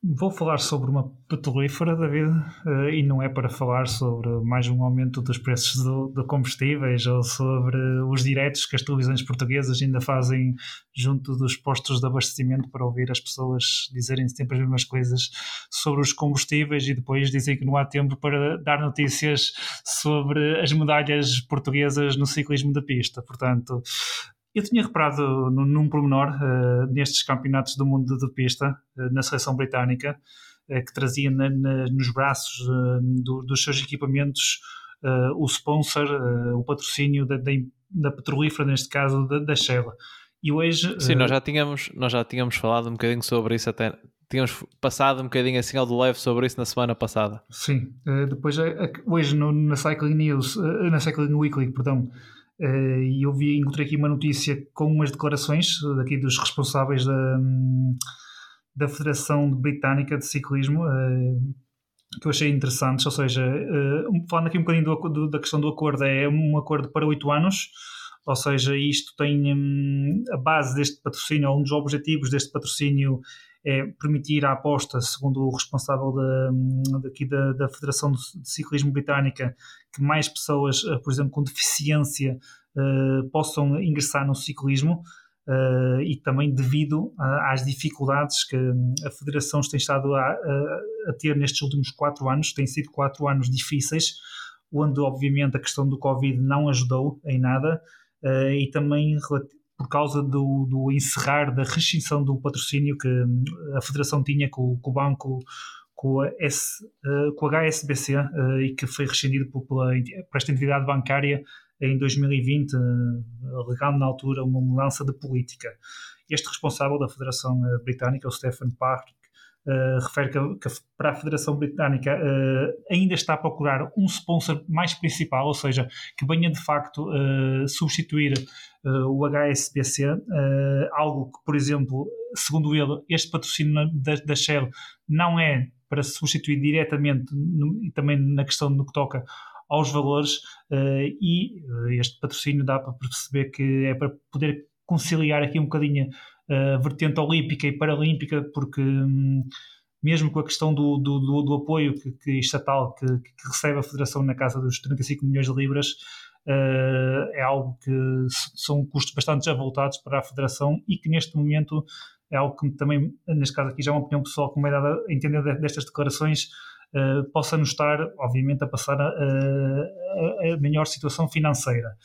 Vou falar sobre uma petrolífera, David, uh, e não é para falar sobre mais um aumento dos preços de combustíveis ou sobre os diretos que as televisões portuguesas ainda fazem junto dos postos de abastecimento para ouvir as pessoas dizerem sempre as mesmas coisas sobre os combustíveis e depois dizem que não há tempo para dar notícias sobre as medalhas portuguesas no ciclismo da pista. Portanto, eu tinha reparado num, pormenor uh, nestes campeonatos do mundo de, pista, uh, na seleção britânica, uh, que trazia na, na, nos braços do, dos seus equipamentos o sponsor, o patrocínio da, da, da, petrolífera, neste caso da, da Shell. E hoje. Sim, nós já, tínhamos, nós já tínhamos falado um bocadinho sobre isso até. Tínhamos passado um bocadinho assim ao do leve sobre isso na semana passada. Sim, depois hoje no, na Cycling News, na Cycling Weekly, perdão, e eu vi, encontrei aqui uma notícia com umas declarações daqui dos responsáveis da, da Federação Britânica de Ciclismo uh, que eu achei interessantes, ou seja, falando aqui um bocadinho do, do, da questão do acordo, é um acordo para oito anos, ou seja, isto tem hum, a base deste patrocínio, um dos objetivos deste patrocínio é permitir a aposta, segundo o responsável da, hum, daqui da, da Federação de Ciclismo Britânica, que mais pessoas, eh, por exemplo, com deficiência uh, possam ingressar no ciclismo. Uh, e também devido a, às dificuldades que hum, a Federação tem estado a, a, a, ter nestes últimos quatro anos, têm sido quatro anos difíceis, onde obviamente a questão do Covid não ajudou em nada uh, e também por causa do, do, encerrar da rescisão do patrocínio que hum, a Federação tinha com, com o banco com, a S, uh, com a HSBC uh, e que foi rescindido por, por esta entidade bancária em 2020, alegando na altura uma mudança de política. Este responsável da Federação Britânica, o Stephen Park, Uh, refere que, que, para a Federação Britânica uh, ainda está a procurar um sponsor mais principal, ou seja, que venha de facto uh, substituir o HSBC, algo que, por exemplo, segundo ele, este patrocínio da, da Shell não é para substituir diretamente no, e também na questão do que toca aos valores e este patrocínio dá para perceber que é para poder conciliar aqui um bocadinho a vertente olímpica e paralímpica, porque hum, mesmo com a questão do, do, do, do apoio que, que estatal que, que, recebe a Federação na casa dos 35 milhões de libras, uh, é algo que são custos bastante avultados para a Federação e que neste momento é algo que também, neste caso aqui já é uma opinião pessoal, como é dada a entender destas declarações, uh, possa nos estar, obviamente, a passar a, a, a melhor situação financeira.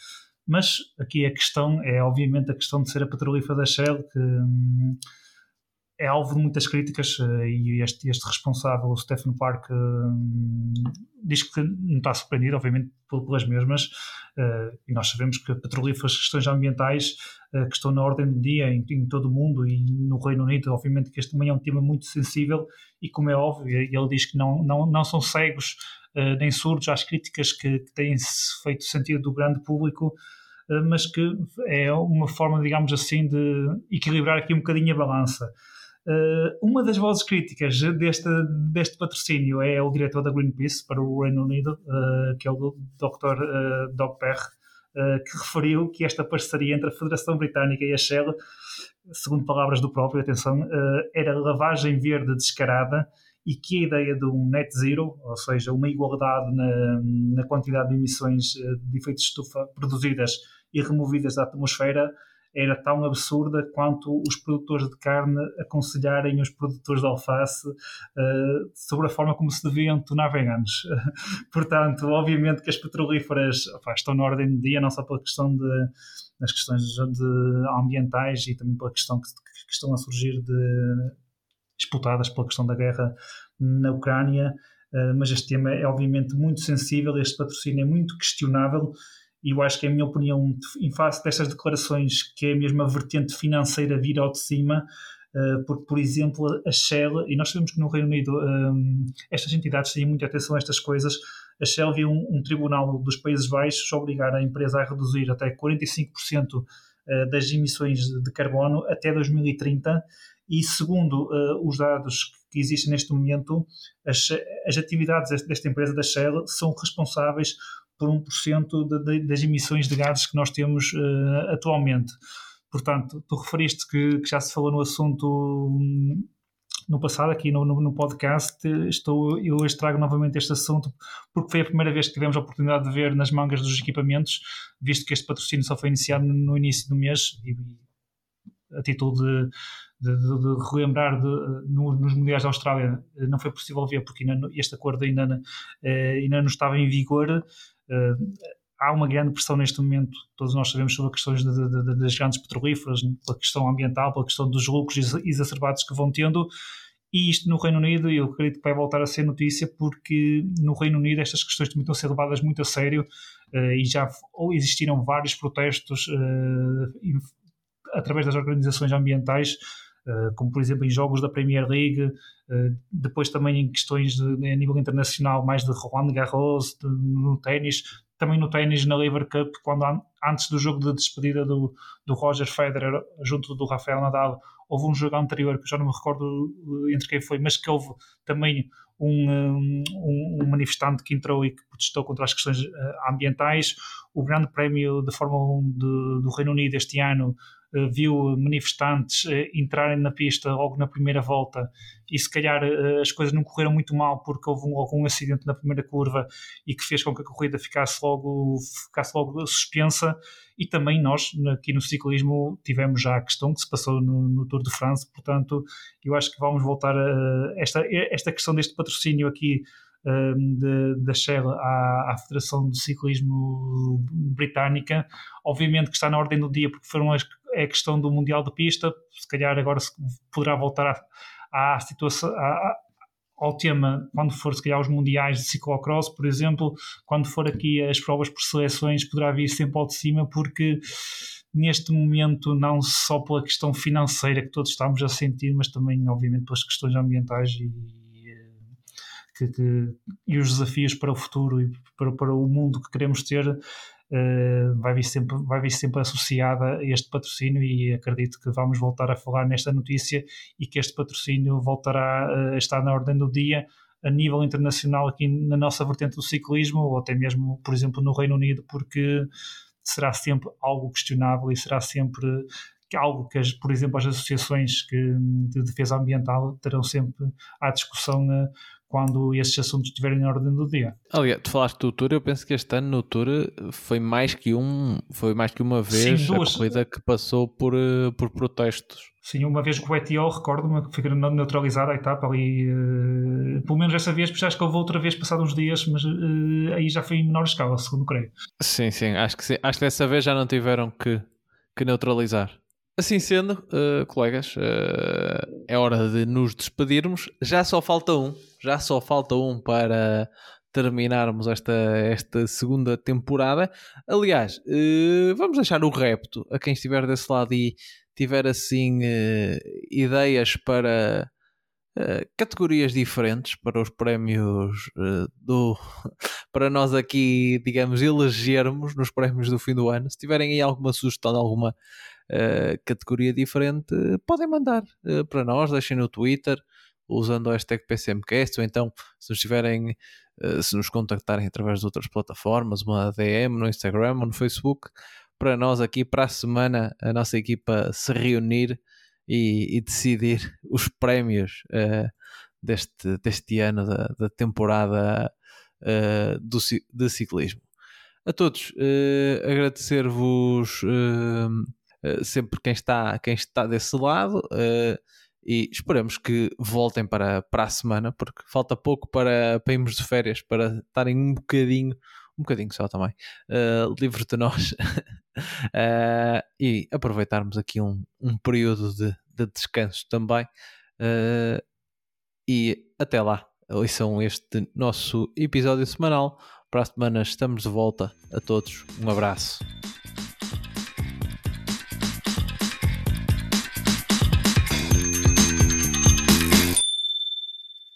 Mas aqui a questão é, obviamente, a questão de ser a petrolífera da Shell, que hum, é alvo de muitas críticas eh, e este, este responsável, o Stephen Park, hum, diz que não está surpreendido, obviamente, pelas mesmas. Uh, e nós sabemos que petrolíferas, questões ambientais uh, que estão na ordem do dia em, em, todo o mundo e no Reino Unido, obviamente que este também é um tema muito sensível e, como é óbvio, ele diz que não, não, não são cegos nem surdos às críticas que, que têm feito sentido do grande público mas que é uma forma, digamos assim, de equilibrar aqui um bocadinho a balança. Uh, uma das vozes críticas deste, deste patrocínio é o diretor da Greenpeace para o Reino Unido, que é o Dr. Uh, Doug Perry, que referiu que esta parceria entre a Federação Britânica e a Shell, segundo palavras do próprio, atenção, era lavagem verde descarada e que a ideia de um net zero, ou seja, uma igualdade na, na quantidade de emissões de efeitos de estufa produzidas e removidas da atmosfera, era tão absurda quanto os produtores de carne aconselharem os produtores de alface uh, sobre a forma como se deviam tornar veganos. Portanto, obviamente que as petrolíferas opa, estão na ordem do dia, não só pela questão de nas questões de ambientais e também pela questão que, que estão a surgir de disputadas pela questão da guerra na Ucrânia, uh, mas este tema é obviamente muito sensível, este patrocínio é muito questionável e eu acho que é a minha opinião em face destas declarações que é a vertente financeira vir ao de cima, uh, porque, por exemplo, a Shell, e nós sabemos que no Reino Unido um, estas entidades têm muita atenção a estas coisas, a Shell viu um, um, tribunal dos Países Baixos obrigar a empresa a reduzir até 45% eh, das emissões de carbono até 2030 e segundo uh, os dados que existem neste momento, as, as atividades desta empresa da Shell são responsáveis por 1% de, de, das emissões de gases que nós temos uh, atualmente. Portanto, tu referiste que, que, já se falou no assunto hum, no passado, aqui no, no, no, podcast. Estou, eu hoje trago novamente este assunto porque foi a primeira vez que tivemos a oportunidade de ver nas mangas dos equipamentos, visto que este patrocínio só foi iniciado no, no início do mês e, a título de, de, de, de relembrar no, nos Mundiais da Austrália não foi possível ver porque ainda, este acordo ainda, eh, ainda não estava em vigor. Uh, há uma grande pressão neste momento, todos nós sabemos sobre questões das grandes petrolíferas, pela questão ambiental, pela questão dos lucros exacerbados que vão tendo, e isto no Reino Unido, eu acredito que vai voltar a ser notícia, porque no Reino Unido estas questões também estão a ser levadas muito a sério, e já existiram vários protestos através das organizações ambientais, Uh, como por exemplo em jogos da Premier League, uh, depois também em questões de, a nível internacional, mais de Roland Garros, de, no ténis, também no ténis na Lever Cup, quando antes do jogo de despedida do, do Roger Federer junto do Rafael Nadal, houve um jogo anterior que já não me recordo entre quem foi, mas que houve também um, um, um, manifestante que entrou e que protestou contra as questões ambientais. O Grande Prémio de Fórmula 1 de, do Reino Unido este ano eh, viu manifestantes eh, entrarem na pista logo na primeira volta. E se calhar eh, as coisas não correram muito mal porque houve um, algum acidente na primeira curva e que fez com que a corrida ficasse logo, ficasse logo suspensa. E também nós aqui no ciclismo tivemos já a questão que se passou no, no Tour de France, portanto eu acho que vamos voltar a esta, esta questão deste patrocínio aqui da Shell à, à, Federação de Ciclismo Britânica. Obviamente que está na ordem do dia porque foram as, é a questão do Mundial de Pista, se calhar agora se poderá voltar à, à situação, à, ao tema quando for se calhar os mundiais de ciclocross, por exemplo, quando for aqui as provas por seleções, poderá vir sempre ao de cima, porque neste momento, não só pela questão financeira que todos estamos a sentir, mas também, obviamente, pelas questões ambientais e, que, que, e os desafios para o futuro e para, para o mundo que queremos ter, Uh, vai, vir sempre, vai vir sempre associada a este patrocínio e acredito que vamos voltar a falar nesta notícia e que este patrocínio voltará a estar na ordem do dia a nível internacional aqui na nossa vertente do ciclismo ou até mesmo, por exemplo, no Reino Unido, porque será sempre algo questionável e será sempre algo que, por exemplo, as associações que, de defesa ambiental terão sempre à discussão uh, quando esses assuntos estiverem na ordem do dia. Aliás, tu falaste do Tour, eu penso que este ano no Tour foi mais que um, foi mais que uma vez Sim, duas... a corrida que passou por, uh, por protestos. Sim, uma vez com o ETO, recordo-me que foi neutralizada a etapa ali, uh, pelo menos essa vez, porque acho que houve outra vez passado uns dias, mas uh, aí já foi em menor escala, segundo creio. Sim, sim, acho que, sim. acho que dessa vez já não tiveram que, que neutralizar. Assim sendo, uh, colegas, uh, é hora de nos despedirmos. Já só falta um, já só falta um para terminarmos esta, esta segunda temporada. Aliás, uh, vamos deixar o repto a quem estiver desse lado e tiver assim ideias para categorias diferentes para os prémios do para nós aqui, digamos, elegermos nos prémios do fim do ano. Se tiverem aí alguma sugestão, alguma uh, categoria diferente, podem mandar uh, para nós, deixem no Twitter usando o hashtag PCMcast ou então se nos tiverem uh, se nos contactarem através de outras plataformas, uma DM no Instagram ou no Facebook, para nós aqui para a semana a nossa equipa se reunir e, e decidir os prémios deste, deste ano da, da temporada do, de ciclismo. A todos, agradecer-vos eh, sempre quem está, quem está desse lado. Uh, e esperamos que voltem para, para a semana, porque falta pouco para, para irmos de férias, para estarem um bocadinho, um bocadinho só também, uh, livres de nós uh, e aproveitarmos aqui um, um período de, de descanso também. Uh, e até lá, ouçam este nosso episódio semanal. Para a semana estamos de volta. A todos, um abraço.